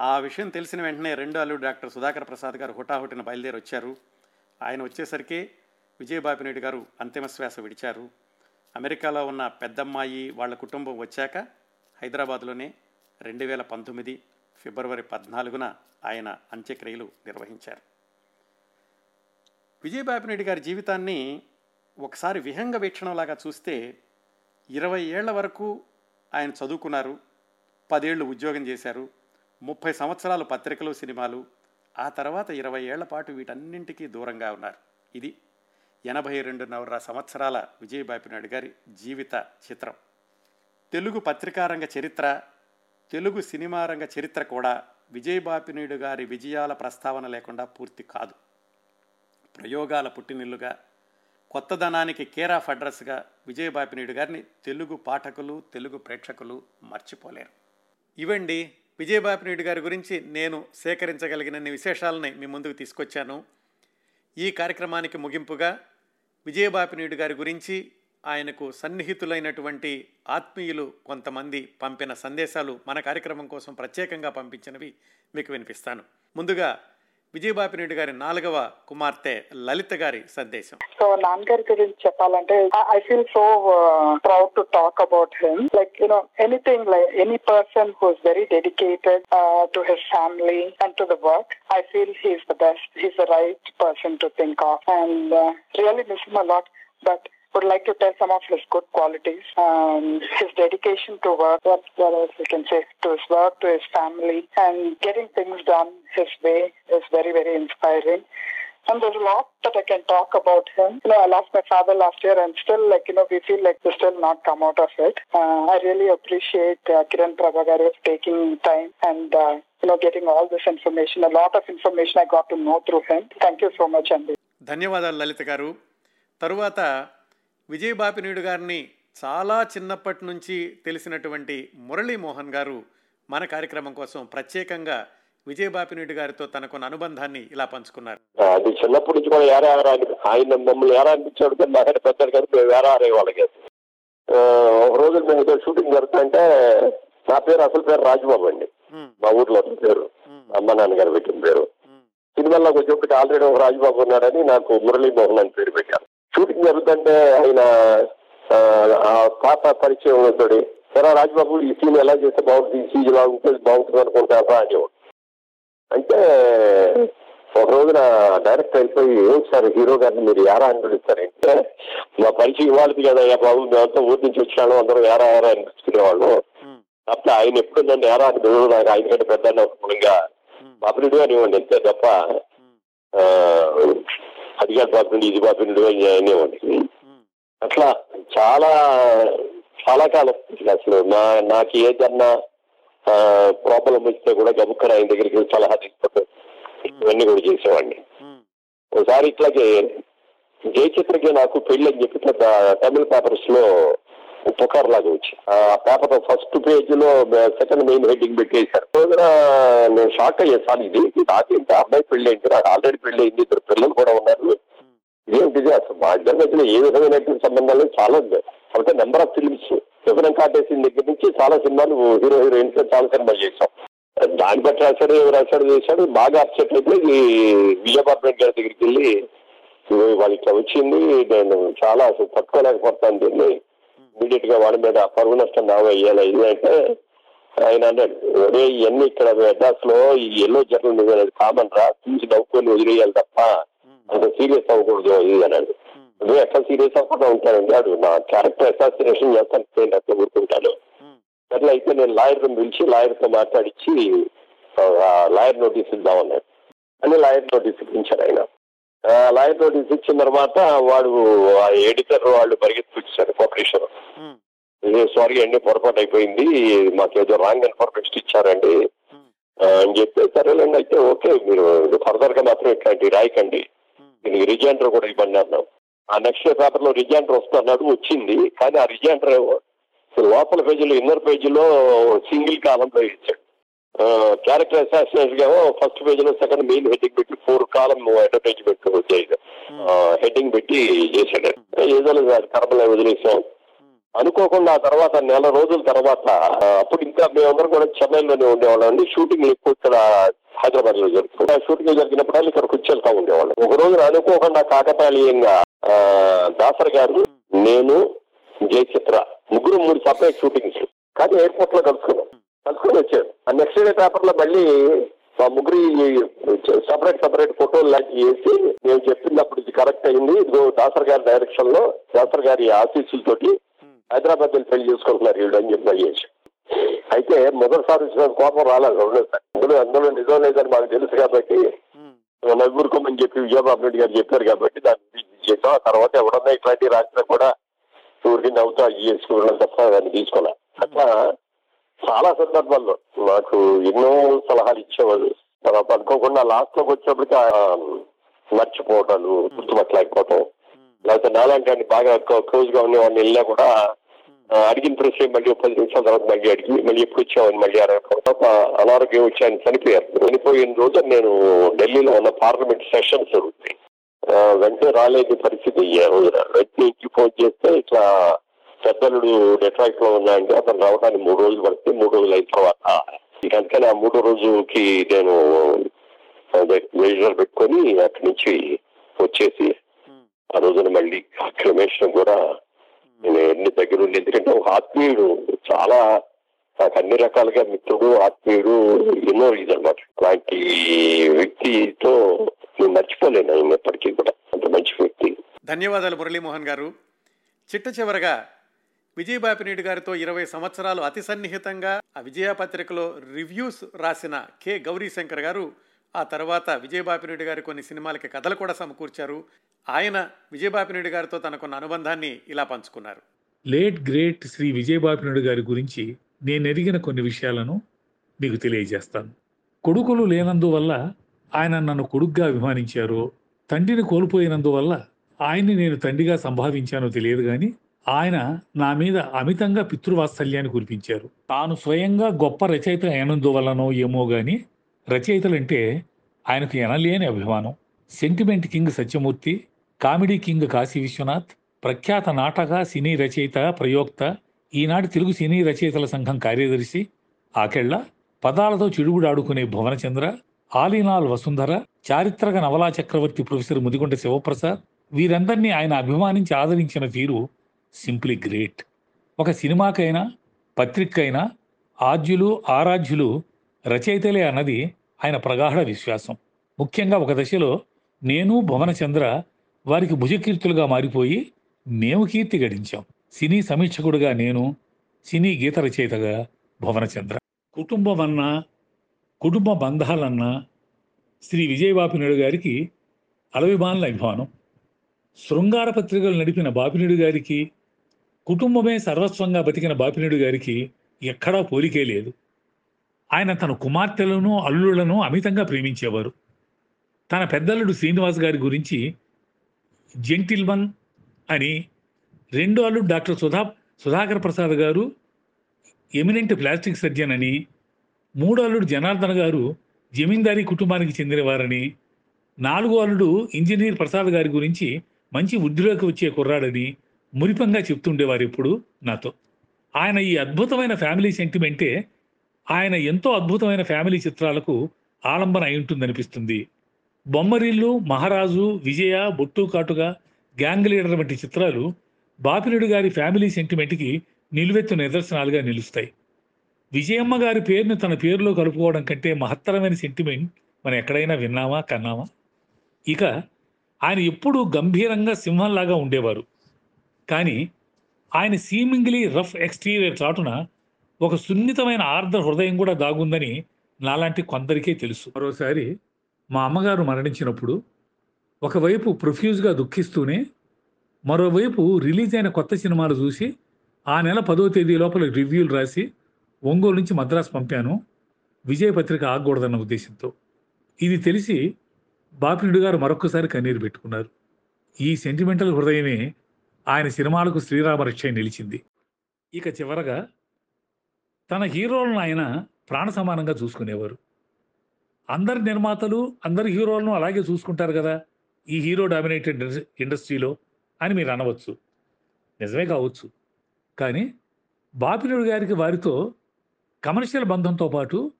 ఆ విషయం తెలిసిన వెంటనే రెండో అల్లుడు డాక్టర్ సుధాకర్ ప్రసాద్ గారు హుటాహుటిన బయలుదేరి వచ్చారు. ఆయన వచ్చేసరికి విజయబాపినేడి గారు అంతిమ శ్వాస విడిచారు. అమెరికాలో ఉన్న పెద్దమ్మాయి వాళ్ళ కుటుంబం వచ్చాక హైదరాబాద్లోనే రెండు వేల పంతొమ్మిది ఫిబ్రవరి పద్నాలుగున ఆయన అంత్యక్రియలు నిర్వహించారు. విజయబాపినేడి గారి జీవితాన్ని ఒకసారి విహంగ వీక్షణంలాగా చూస్తే ఇరవై ఏళ్ళ వరకు ఆయన చదువుకున్నారు పదేళ్ళు ఉద్యోగం చేశారు ముప్పై సంవత్సరాలు పత్రికలు సినిమాలు ఆ తర్వాత ఇరవై ఏళ్ళ పాటు వీటన్నింటికీ దూరంగా ఉన్నారు. ఇది ఎనభై రెండున్నర సంవత్సరాల విజయబాపినాయుడు గారి జీవిత చిత్రం. తెలుగు పత్రికారంగ చరిత్ర తెలుగు సినిమా రంగ చరిత్ర కూడా విజయబాపినీయుడు గారి విజయాల ప్రస్తావన లేకుండా పూర్తి కాదు. ప్రయోగాల పుట్టినిల్లుగా కొత్తదనానికి కేర్ ఆఫ్ అడ్రస్గా విజయబాపినీడు గారిని తెలుగు పాఠకులు తెలుగు ప్రేక్షకులు మర్చిపోలేరు. ఇవండి విజయబాపినీడు గారి గురించి నేను సేకరించగలిగినన్ని విశేషాలని మీ ముందుకు తీసుకొచ్చాను. ఈ కార్యక్రమానికి ముగింపుగా విజయబాపినీడు గారి గురించి ఆయనకు సన్నిహితులైనటువంటి ఆత్మీయులు కొంతమంది పంపిన సందేశాలు మన కార్యక్రమం కోసం ప్రత్యేకంగా పంపించినవి మీకు వినిపిస్తాను. ముందుగా విజయబాపినాయుడు గారి నాలుగవ కుమార్తె లలిత గారి సందేశం. సో నాన్నగారి గురించి చెప్పాలంటే I feel so proud to talk about him like you know anything like any person who is very dedicated to his family and to the work I feel he's the best he's the right person to think of and really miss him a lot but would like to tell some of his good qualities. Um, his dedication to work, what, what else we can say, to his work, to his family, and getting things done his way is very, very inspiring. And there's a lot that I can talk about him. You know, I lost my father last year and still, like, you know, we feel like we're still not come out of it. Uh, I really appreciate uh, Kiran Prabhakar taking time and, uh, you know, getting all this information. A lot of information I got to know through him. Thank you so much, Andy. ధన్యవాదాలు లలిత గారు తరువాత విజయబాపినీయుడు గారిని చాలా చిన్నప్పటి నుంచి తెలిసినటువంటి మురళీమోహన్ గారు మన కార్యక్రమం కోసం ప్రత్యేకంగా విజయబాపినీయుడు గారితో తనకున్న అనుబంధాన్ని ఇలా పంచుకున్నారు. అది చిన్నప్పటి నుంచి కూడా ఏరా ఆయన మమ్మల్ని ఏరా అనిపించాడు కానీ పెద్దలు కానీ మేము ఏరా ఆరే వాళ్ళకి ఆ, ఒక రోజు మేము ఏదో షూటింగ్ జరుగుతుంటే నా పేరు అసలు పేరు రాజబాబు అండి. మా ఊర్లో అసలు పేరు. అమ్మ నాన్నగారు పెట్టిన పేరు. ఉమ్, సినిమాలో వచ్చి ఆల్రెడీ ఒక రాజబాబు ఉన్నాడని నాకు మురళీమోహన్ అని పేరు పెట్టారు. షూటింగ్ జరుగుతుంటే ఆయన పాత పరిచయం తోడి సరే రాజబాబు ఈ సీన్ ఎలా చేస్తే బాగుంటుంది? ఈ సీన్ ఇలా ఉంటుంది బాగుంటుంది అనుకుంటారా అనేవాడు. అంటే ఒక రోజున డైరెక్ట్ అయిపోయి ఏం సార్ హీరో గారిని మీరు యారా అని పిలుస్తారంటే మా పరిచయం ఇవ్వాలి కదా అయ్యా బాబు మేమంతా ఊరి నుంచి వచ్చాను అందరూ యారా యారా అని పిలుచుకునేవాళ్ళు అప్పుడు ఆయన ఎప్పుడు నన్ను యారా అని పిలవదు నాకు ఆయన కంటే పెద్ద బాపినుడు అనేవాడిని అంతే తప్ప అది కాదు ఇది బాపినుడు అని అనేవాడిని అట్లా చాలా చాలా కాలం అసలు. నా నాకు ఏదన్నా ప్రాబ్లం వస్తే కూడా గబుక్కన ఆయన దగ్గరికి సలహా తీసుకుంటాం ఇవన్నీ కూడా చేసేవాడిని. ఒకసారి ఇట్లాగే జయచిత్రకి నాకు పెళ్ళి అని చెప్పి పెద్ద తమిళ పేపర్స్లో పుకార్ లాగా వచ్చి ఆ పేపర్ ఫస్ట్ పేజ్లో సెకండ్ మెయిన్ హెడ్డింగ్ పెట్టేశారు. రోజున నేను షాక్ అయ్యే సార్ ఇది నాకేంటి అబ్బాయి పెళ్ళి అయింది నాకు ఆల్రెడీ పెళ్ళి అయింది ఇద్దరు పిల్లలు కూడా ఉన్నారు. ఇదేంటిది అసలు మా ఇద్దరి మధ్యన ఏ విధమైనటువంటి సంబంధాలు చాలా ఉంది కాబట్టి నెంబర్ ఆఫ్ ఫిల్మ్స్ శివనం కాటేసిన దగ్గర నుంచి చాలా సినిమాలు హీరో హీరోయిన్స్ చాలా సినిమాలు చేశాం. దాన్ని బట్టి రాశాడు రాశాడు చేశాడు బాగా అప్సెట్ అయిపోయి విజయపార్ట్మెంట్ గారి దగ్గరికి వెళ్ళి "ఇదిగో వాళ్ళు ఇట్లా వచ్చింది నేను చాలా అసలు తట్టుకోలేకపోతాను దీన్ని. ఇమీడియట్గా వాడి మీద పరువు నష్టం దావా వేయాలి ఇది అంటే ఆయన అన్నాడు ఒరే ఇవన్నీ ఇక్కడ మెడ్రాస్లో ఈ ఎల్లో జర్నల్ మీద కామన్ రా చూసి నవ్వుకొని వదిలేయాలి తప్ప అంత సీరియస్ అవ్వకూడదు ఇది అన్నాడు. నువ్వు ఎట్లా సీరియస్ అవ్వకుండా ఉంటానండి అడు నా క్యారెక్టర్ అసాసినేషన్ చేస్తాను అట్లా ఊరుకుంటాను. ఉమ్, అట్లా అయితే నేను లాయర్ని పిలిచి లాయర్తో మాట్లాడించి లాయర్ నోటీస్ ఇద్దామన్నాడు అని లాయర్ నోటీస్ ఇప్పించారు ఆయన. లాయర్ నోటీస్ ఇచ్చిన తర్వాత వాడు ఆ ఎడిటర్ వాళ్ళు పరిగెత్తిపించారు పబ్లిషర్ సారీ అండి పొరపాటు అయిపోయింది. మాకేదో రాంగ్ ఇన్ఫర్మేషన్ ఇచ్చారండి. అని చెప్పి సరేలేండి అయితే ఓకే మీరు ఫర్దర్గా మాత్రం ఇట్లాంటి రాయకండి. దీనికి రిజాండర్ కూడా ఇవ్వండి అన్నాం. ఆ నెక్స్ట్ పేపర్లో రిజాండర్ వస్తున్నాడు వచ్చింది. కానీ ఆ రిజాండర్ లోపల పేజీలో ఇన్నర్ పేజీలో సింగిల్ కాలంలో ఇచ్చాడు. క్యారెక్టర్ అసాసినేషన్ ఏమో ఫస్ట్ పేజీలో సెకండ్ మెయిన్ హెడ్డింగ్ పెట్టి ఫోర్ కాలం అడ్వర్టైజ్మెంట్ వచ్చాయి హెడ్డింగ్ పెట్టి చేశాడు. ఏదో లేదు అది కర్మలే వదిలేసాం. అనుకోకుండా ఆ తర్వాత నెల రోజుల తర్వాత ఆ, అప్పుడు ఇంకా మేమందరం కూడా చెన్నైలోనే ఉండేవాళ్ళం అండి. షూటింగ్ ఎక్కువ ఇక్కడ హైదరాబాద్లో జరుగుతుంది షూటింగ్ జరిగినప్పుడు ఇక్కడికి వచ్చి వెళ్తా ఉండేవాళ్ళం. ఒక రోజు అనుకోకుండా కాకతాళీయంగా ఆ, దాసర్ గారు నేను జయచిత్ర ముగ్గురు మూడు సపరేట్ షూటింగ్స్ కానీ ఎయిర్పోర్ట్లో కలుసుకున్నాం. కలుసుకుని వచ్చారు. ఆ నెక్స్ట్ డే పేపర్లో మళ్ళీ మా ముగ్గురి సపరేట్ సపరేట్ ఫోటోలు లాంటి వేసి మేము చెప్పినప్పుడు ఇది కరెక్ట్ అయింది. ఇదిగో దాసర్ గారి డైరెక్షన్లో దాసర్ గారి ఆశీస్సులతోటి హైదరాబాద్ వెళ్ళి పెళ్ళి చేసుకుంటున్నారు వీళ్ళు అని చెప్పి అయ్యేసి అయితే మొదటిసారి వచ్చిన కోపం రాలేదు. రెండోసారి. అందులో అందులో నిజం లేదని మాకు తెలుసు కాబట్టి నవ్వురుకోమని చెప్పి విజయబాబు రెడ్డి గారు చెప్పారు కాబట్టి దాన్ని చేసాం ఆ తర్వాత ఎవడన్నా ఇట్లాంటి రాసినా కూడా ఊరికి నవ్వుతూ చేసుకోవడం తప్ప దాన్ని తీసుకోలే అట్లా చాలా సందర్భాల్లో. నాకు ఎన్నో సలహాలు ఇచ్చేవాళ్ళు తర్వాత అనుకోకుండా లాస్ట్లోకి వచ్చేప్పటికి మర్చిపోవటాలు గుర్తుపట్టలేకపోవటం. లేకపోతే నాలాంటి వాడిని బాగా క్లోజ్గా ఉన్నవాడిని వెళ్ళినా కూడా అడిగిన ప్రశ్న మళ్ళీ పది నిమిషాల తర్వాత మళ్ళీ అడిగి మళ్ళీ ఎప్పుడు వచ్చామని మళ్ళీ అడగటం. అనారోగ్యం వచ్చి ఆయన చనిపోయారు చనిపోయిన రోజు నేను ఢిల్లీలో ఉన్న పార్లమెంట్ సెషన్స్ జరుగుతాయి. వెంటనే రాలేని పరిస్థితి ఈ రోజున. వెంటనే ఇంటికి ఫోన్ చేస్తే ఇట్లా పెద్దలుడు డెట్రాయిట్లో ఉన్నాయంటే అతను రావడానికి మూడు రోజులు పడితే మూడు రోజులు అయిన తర్వాత. అందుకని ఆ మూడో రోజుకి నేను మెజర్ పెట్టుకొని అక్కడి నుంచి వచ్చేసి ఆ రోజున మళ్ళీ క్రమేషన్ కూడా నేను ఎన్ని దగ్గర ఉండి ఎందుకంటే ఒక ఆత్మీయుడు చాలా నాకు అన్ని రకాలుగా మిత్రుడు ఆత్మీయుడు ఎన్నో ఇదన్నమాట. అలాంటి వ్యక్తితో నేను మర్చిపోలేను ఆయన ఎప్పటికీ కూడా. అంత మంచి వ్యక్తి. ధన్యవాదాలు మురళీమోహన్ గారు. చిట్ట చివరగా విజయబాపినేడు గారితో ఇరవై సంవత్సరాలు అతి సన్నిహితంగా ఆ విజయ పత్రికలో రివ్యూస్ రాసిన కె. గౌరీశంకర్ గారు ఆ తర్వాత విజయబాపినేడు గారి కొన్ని సినిమాలకి కథలు కూడా సమకూర్చారు. ఆయన విజయబాపినేడు గారితో తనకున్న అనుబంధాన్ని ఇలా పంచుకున్నారు. లేట్ గ్రేట్ శ్రీ విజయబాపినుడు గారి గురించి నేను ఎరిగిన కొన్ని విషయాలను మీకు తెలియజేస్తాను. కొడుకులు లేనందువల్ల ఆయన నన్ను కొడుగ్గా అభిమానించారో తండ్రిని కోల్పోయినందువల్ల ఆయన్ని నేను తండ్రిగా సంభావించానో తెలియదు కానీ ఆయన నా మీద అమితంగా పితృవాత్సల్యాన్ని కురిపించారు. తాను స్వయంగా గొప్ప రచయిత అయినందువలనో ఏమో గాని రచయితలంటే ఆయనకు ఎనలేని అభిమానం. Sentiment king Satyamurthy comedy king Kasi Viswanath ప్రఖ్యాత నాటక సినీ రచయిత ప్రయోక్త ఈనాటి తెలుగు సినీ రచయితల సంఘం కార్యదర్శి ఆకెళ్ళ పదాలతో చిడుగుడాడుకునే భువనచంద్ర ఆలీనాల్ వసుంధర చారిత్రక నవలా చక్రవర్తి ప్రొఫెసర్ ముదిగొండ శివప్రసాద్ వీరందరినీ ఆయన అభిమానించి ఆదరించిన తీరు సింప్లీ గ్రేట్. ఒక సినిమాకైనా పత్రికైనా ఆద్యులు ఆరాధ్యులు రచయితలే అన్నది ఆయన ప్రగాఢ విశ్వాసం. ముఖ్యంగా ఒక దశలో నేను భువనచంద్ర వారికి భుజకీర్తులుగా మారిపోయి మేము కీర్తి గడించాం. సినీ సమీక్షకుడుగా నేను సినీ గీత రచయితగా భువనచంద్ర. కుటుంబం అన్నా కుటుంబ బంధాలన్నా శ్రీ విజయబాపినాయుడు గారికి అలవిమానుల అభిమానం. శృంగార పత్రికలు నడిపిన బాపినుడు గారికి కుటుంబమే సర్వస్వంగా బతికిన బాపినుడు గారికి ఎక్కడా పోలికే లేదు. ఆయన తన కుమార్తెలను అల్లుళ్ళను అమితంగా ప్రేమించేవారు. తన పెద్దల్లుడు శ్రీనివాస్ గారి గురించి జెంటిల్మన్ అని రెండో అల్లుడు డాక్టర్ సుధా సుధాకర్ ప్రసాద్ గారు ఎమినెంట్ ప్లాస్టిక్ సర్జన్ అని మూడో అల్లుడు జనార్దన్ గారు జమీందారీ కుటుంబానికి చెందినవారని నాలుగో అల్లుడు ఇంజనీర్ ప్రసాద్ గారి గురించి మంచి వృద్ధిలోకి వచ్చే కుర్రాడని మురిపంగా చెప్తుండేవారు ఎప్పుడు నాతో. ఆయన ఈ అద్భుతమైన ఫ్యామిలీ సెంటిమెంటే ఆయన ఎంతో అద్భుతమైన ఫ్యామిలీ చిత్రాలకు ఆలంబన అయి ఉంటుందనిపిస్తుంది బొమ్మరిల్లు మహారాజు విజయ బొట్టు కాటుగా గ్యాంగ్ లీడర్ వంటి చిత్రాలు బాపినుడు గారి ఫ్యామిలీ సెంటిమెంట్కి నిలువెత్తు నిదర్శనాలుగా నిలుస్తాయి. విజయమ్మ గారి పేరును తన పేరులో కలుపుకోవడం కంటే మహత్తరమైన సెంటిమెంట్ మనం ఎక్కడైనా విన్నామా కన్నామా? ఇక ఆయన ఎప్పుడూ గంభీరంగా సింహంలాగా ఉండేవారు. కానీ ఆయన సీమింగ్లీ రఫ్ ఎక్స్టీరియర్ చాటున ఒక సున్నితమైన ఆర్ద్ర హృదయం కూడా దాగుందని నాలాంటి కొందరికే తెలుసు. మరోసారి మా అమ్మగారు మరణించినప్పుడు ఒకవైపు ప్రొఫ్యూజ్గా దుఃఖిస్తూనే మరోవైపు రిలీజ్ అయిన కొత్త సినిమాలు చూసి ఆ నెల పదో తేదీ లోపల రివ్యూలు రాసి ఒంగోలు నుంచి మద్రాసు పంపాను. విజయ పత్రిక ఆగకూడదన్న ఉద్దేశంతో. ఇది తెలిసి బాపినుడు గారు మరొక్కసారి కన్నీరు పెట్టుకున్నారు. ఈ సెంటిమెంటల్ హృదయమే ఆయన సినిమాలకు శ్రీరామ రక్ష నిలిచింది. ఇక చివరగా తన హీరోలను ఆయన ప్రాణ సమానంగా చూసుకునేవారు. అందరి నిర్మాతలు అందరి హీరోలను అలాగే చూసుకుంటారు కదా ఈ హీరో డామినేటెడ్ ఇండస్ట్రీలో అని మీరు అనవచ్చు. నిజమే కావచ్చు. కానీ బాపినుడు గారికి వారితో కమర్షియల్ బంధంతో పాటు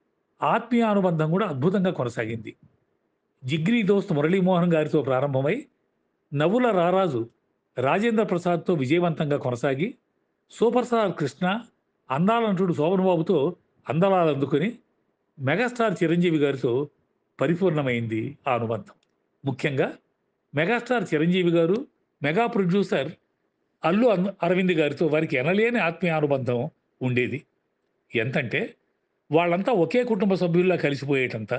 ఆత్మీయ అనుబంధం కూడా అద్భుతంగా కొనసాగింది. జిగ్రీ దోస్త్ మురళీమోహన్ గారితో ప్రారంభమై నవ్వుల రారాజు రాజేంద్ర ప్రసాద్తో విజయవంతంగా కొనసాగి సూపర్ స్టార్ కృష్ణ అందాలంటుడు శోభన్ బాబుతో అందలాలు అందుకుని మెగాస్టార్ చిరంజీవి గారితో పరిపూర్ణమైంది ఆ అనుబంధం. ముఖ్యంగా మెగాస్టార్ చిరంజీవి గారు మెగా ప్రొడ్యూసర్ అల్లు అరవింద్ గారితో వారికి ఎనలేని ఆత్మీయ అనుబంధం ఉండేది. ఎంతంటే వాళ్ళంతా ఒకే కుటుంబ సభ్యుల్లా కలిసిపోయేటంత.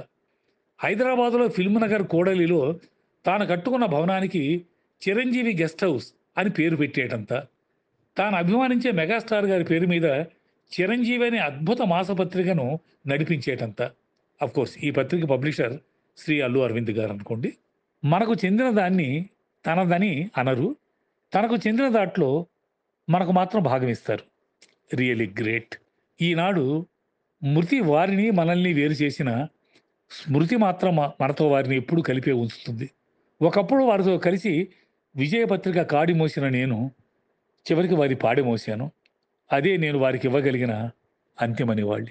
హైదరాబాదులో ఫిల్మ్ నగర్ కోడలిలో తాను కట్టుకున్న భవనానికి చిరంజీవి గెస్ట్ హౌస్ అని పేరు పెట్టేటంత. తాను అభిమానించే మెగాస్టార్ గారి పేరు మీద చిరంజీవి అనే అద్భుత మాసపత్రికను నడిపించేటంత. కోర్స్ ఈ పత్రిక పబ్లిషర్ శ్రీ అల్లు అరవింద్ గారు అనుకోండి. మనకు చెందిన దాన్ని తనదని అనరు. తనకు చెందిన దాంట్లో మనకు మాత్రం భాగం ఇస్తారు. రియలీ గ్రేట్ ఈనాడు మృతి వారిని మనల్ని వేరు చేసిన స్మృతి మాత్రం మనతో వారిని ఎప్పుడూ కలిపే ఉంచుతుంది. ఒకప్పుడు వారితో కలిసి విజయపత్రిక కాడి మోసిన నేను చివరికి వారి పాడి మోసాను. అదే నేను వారికి ఇవ్వగలిగిన అంతిమ నివాళి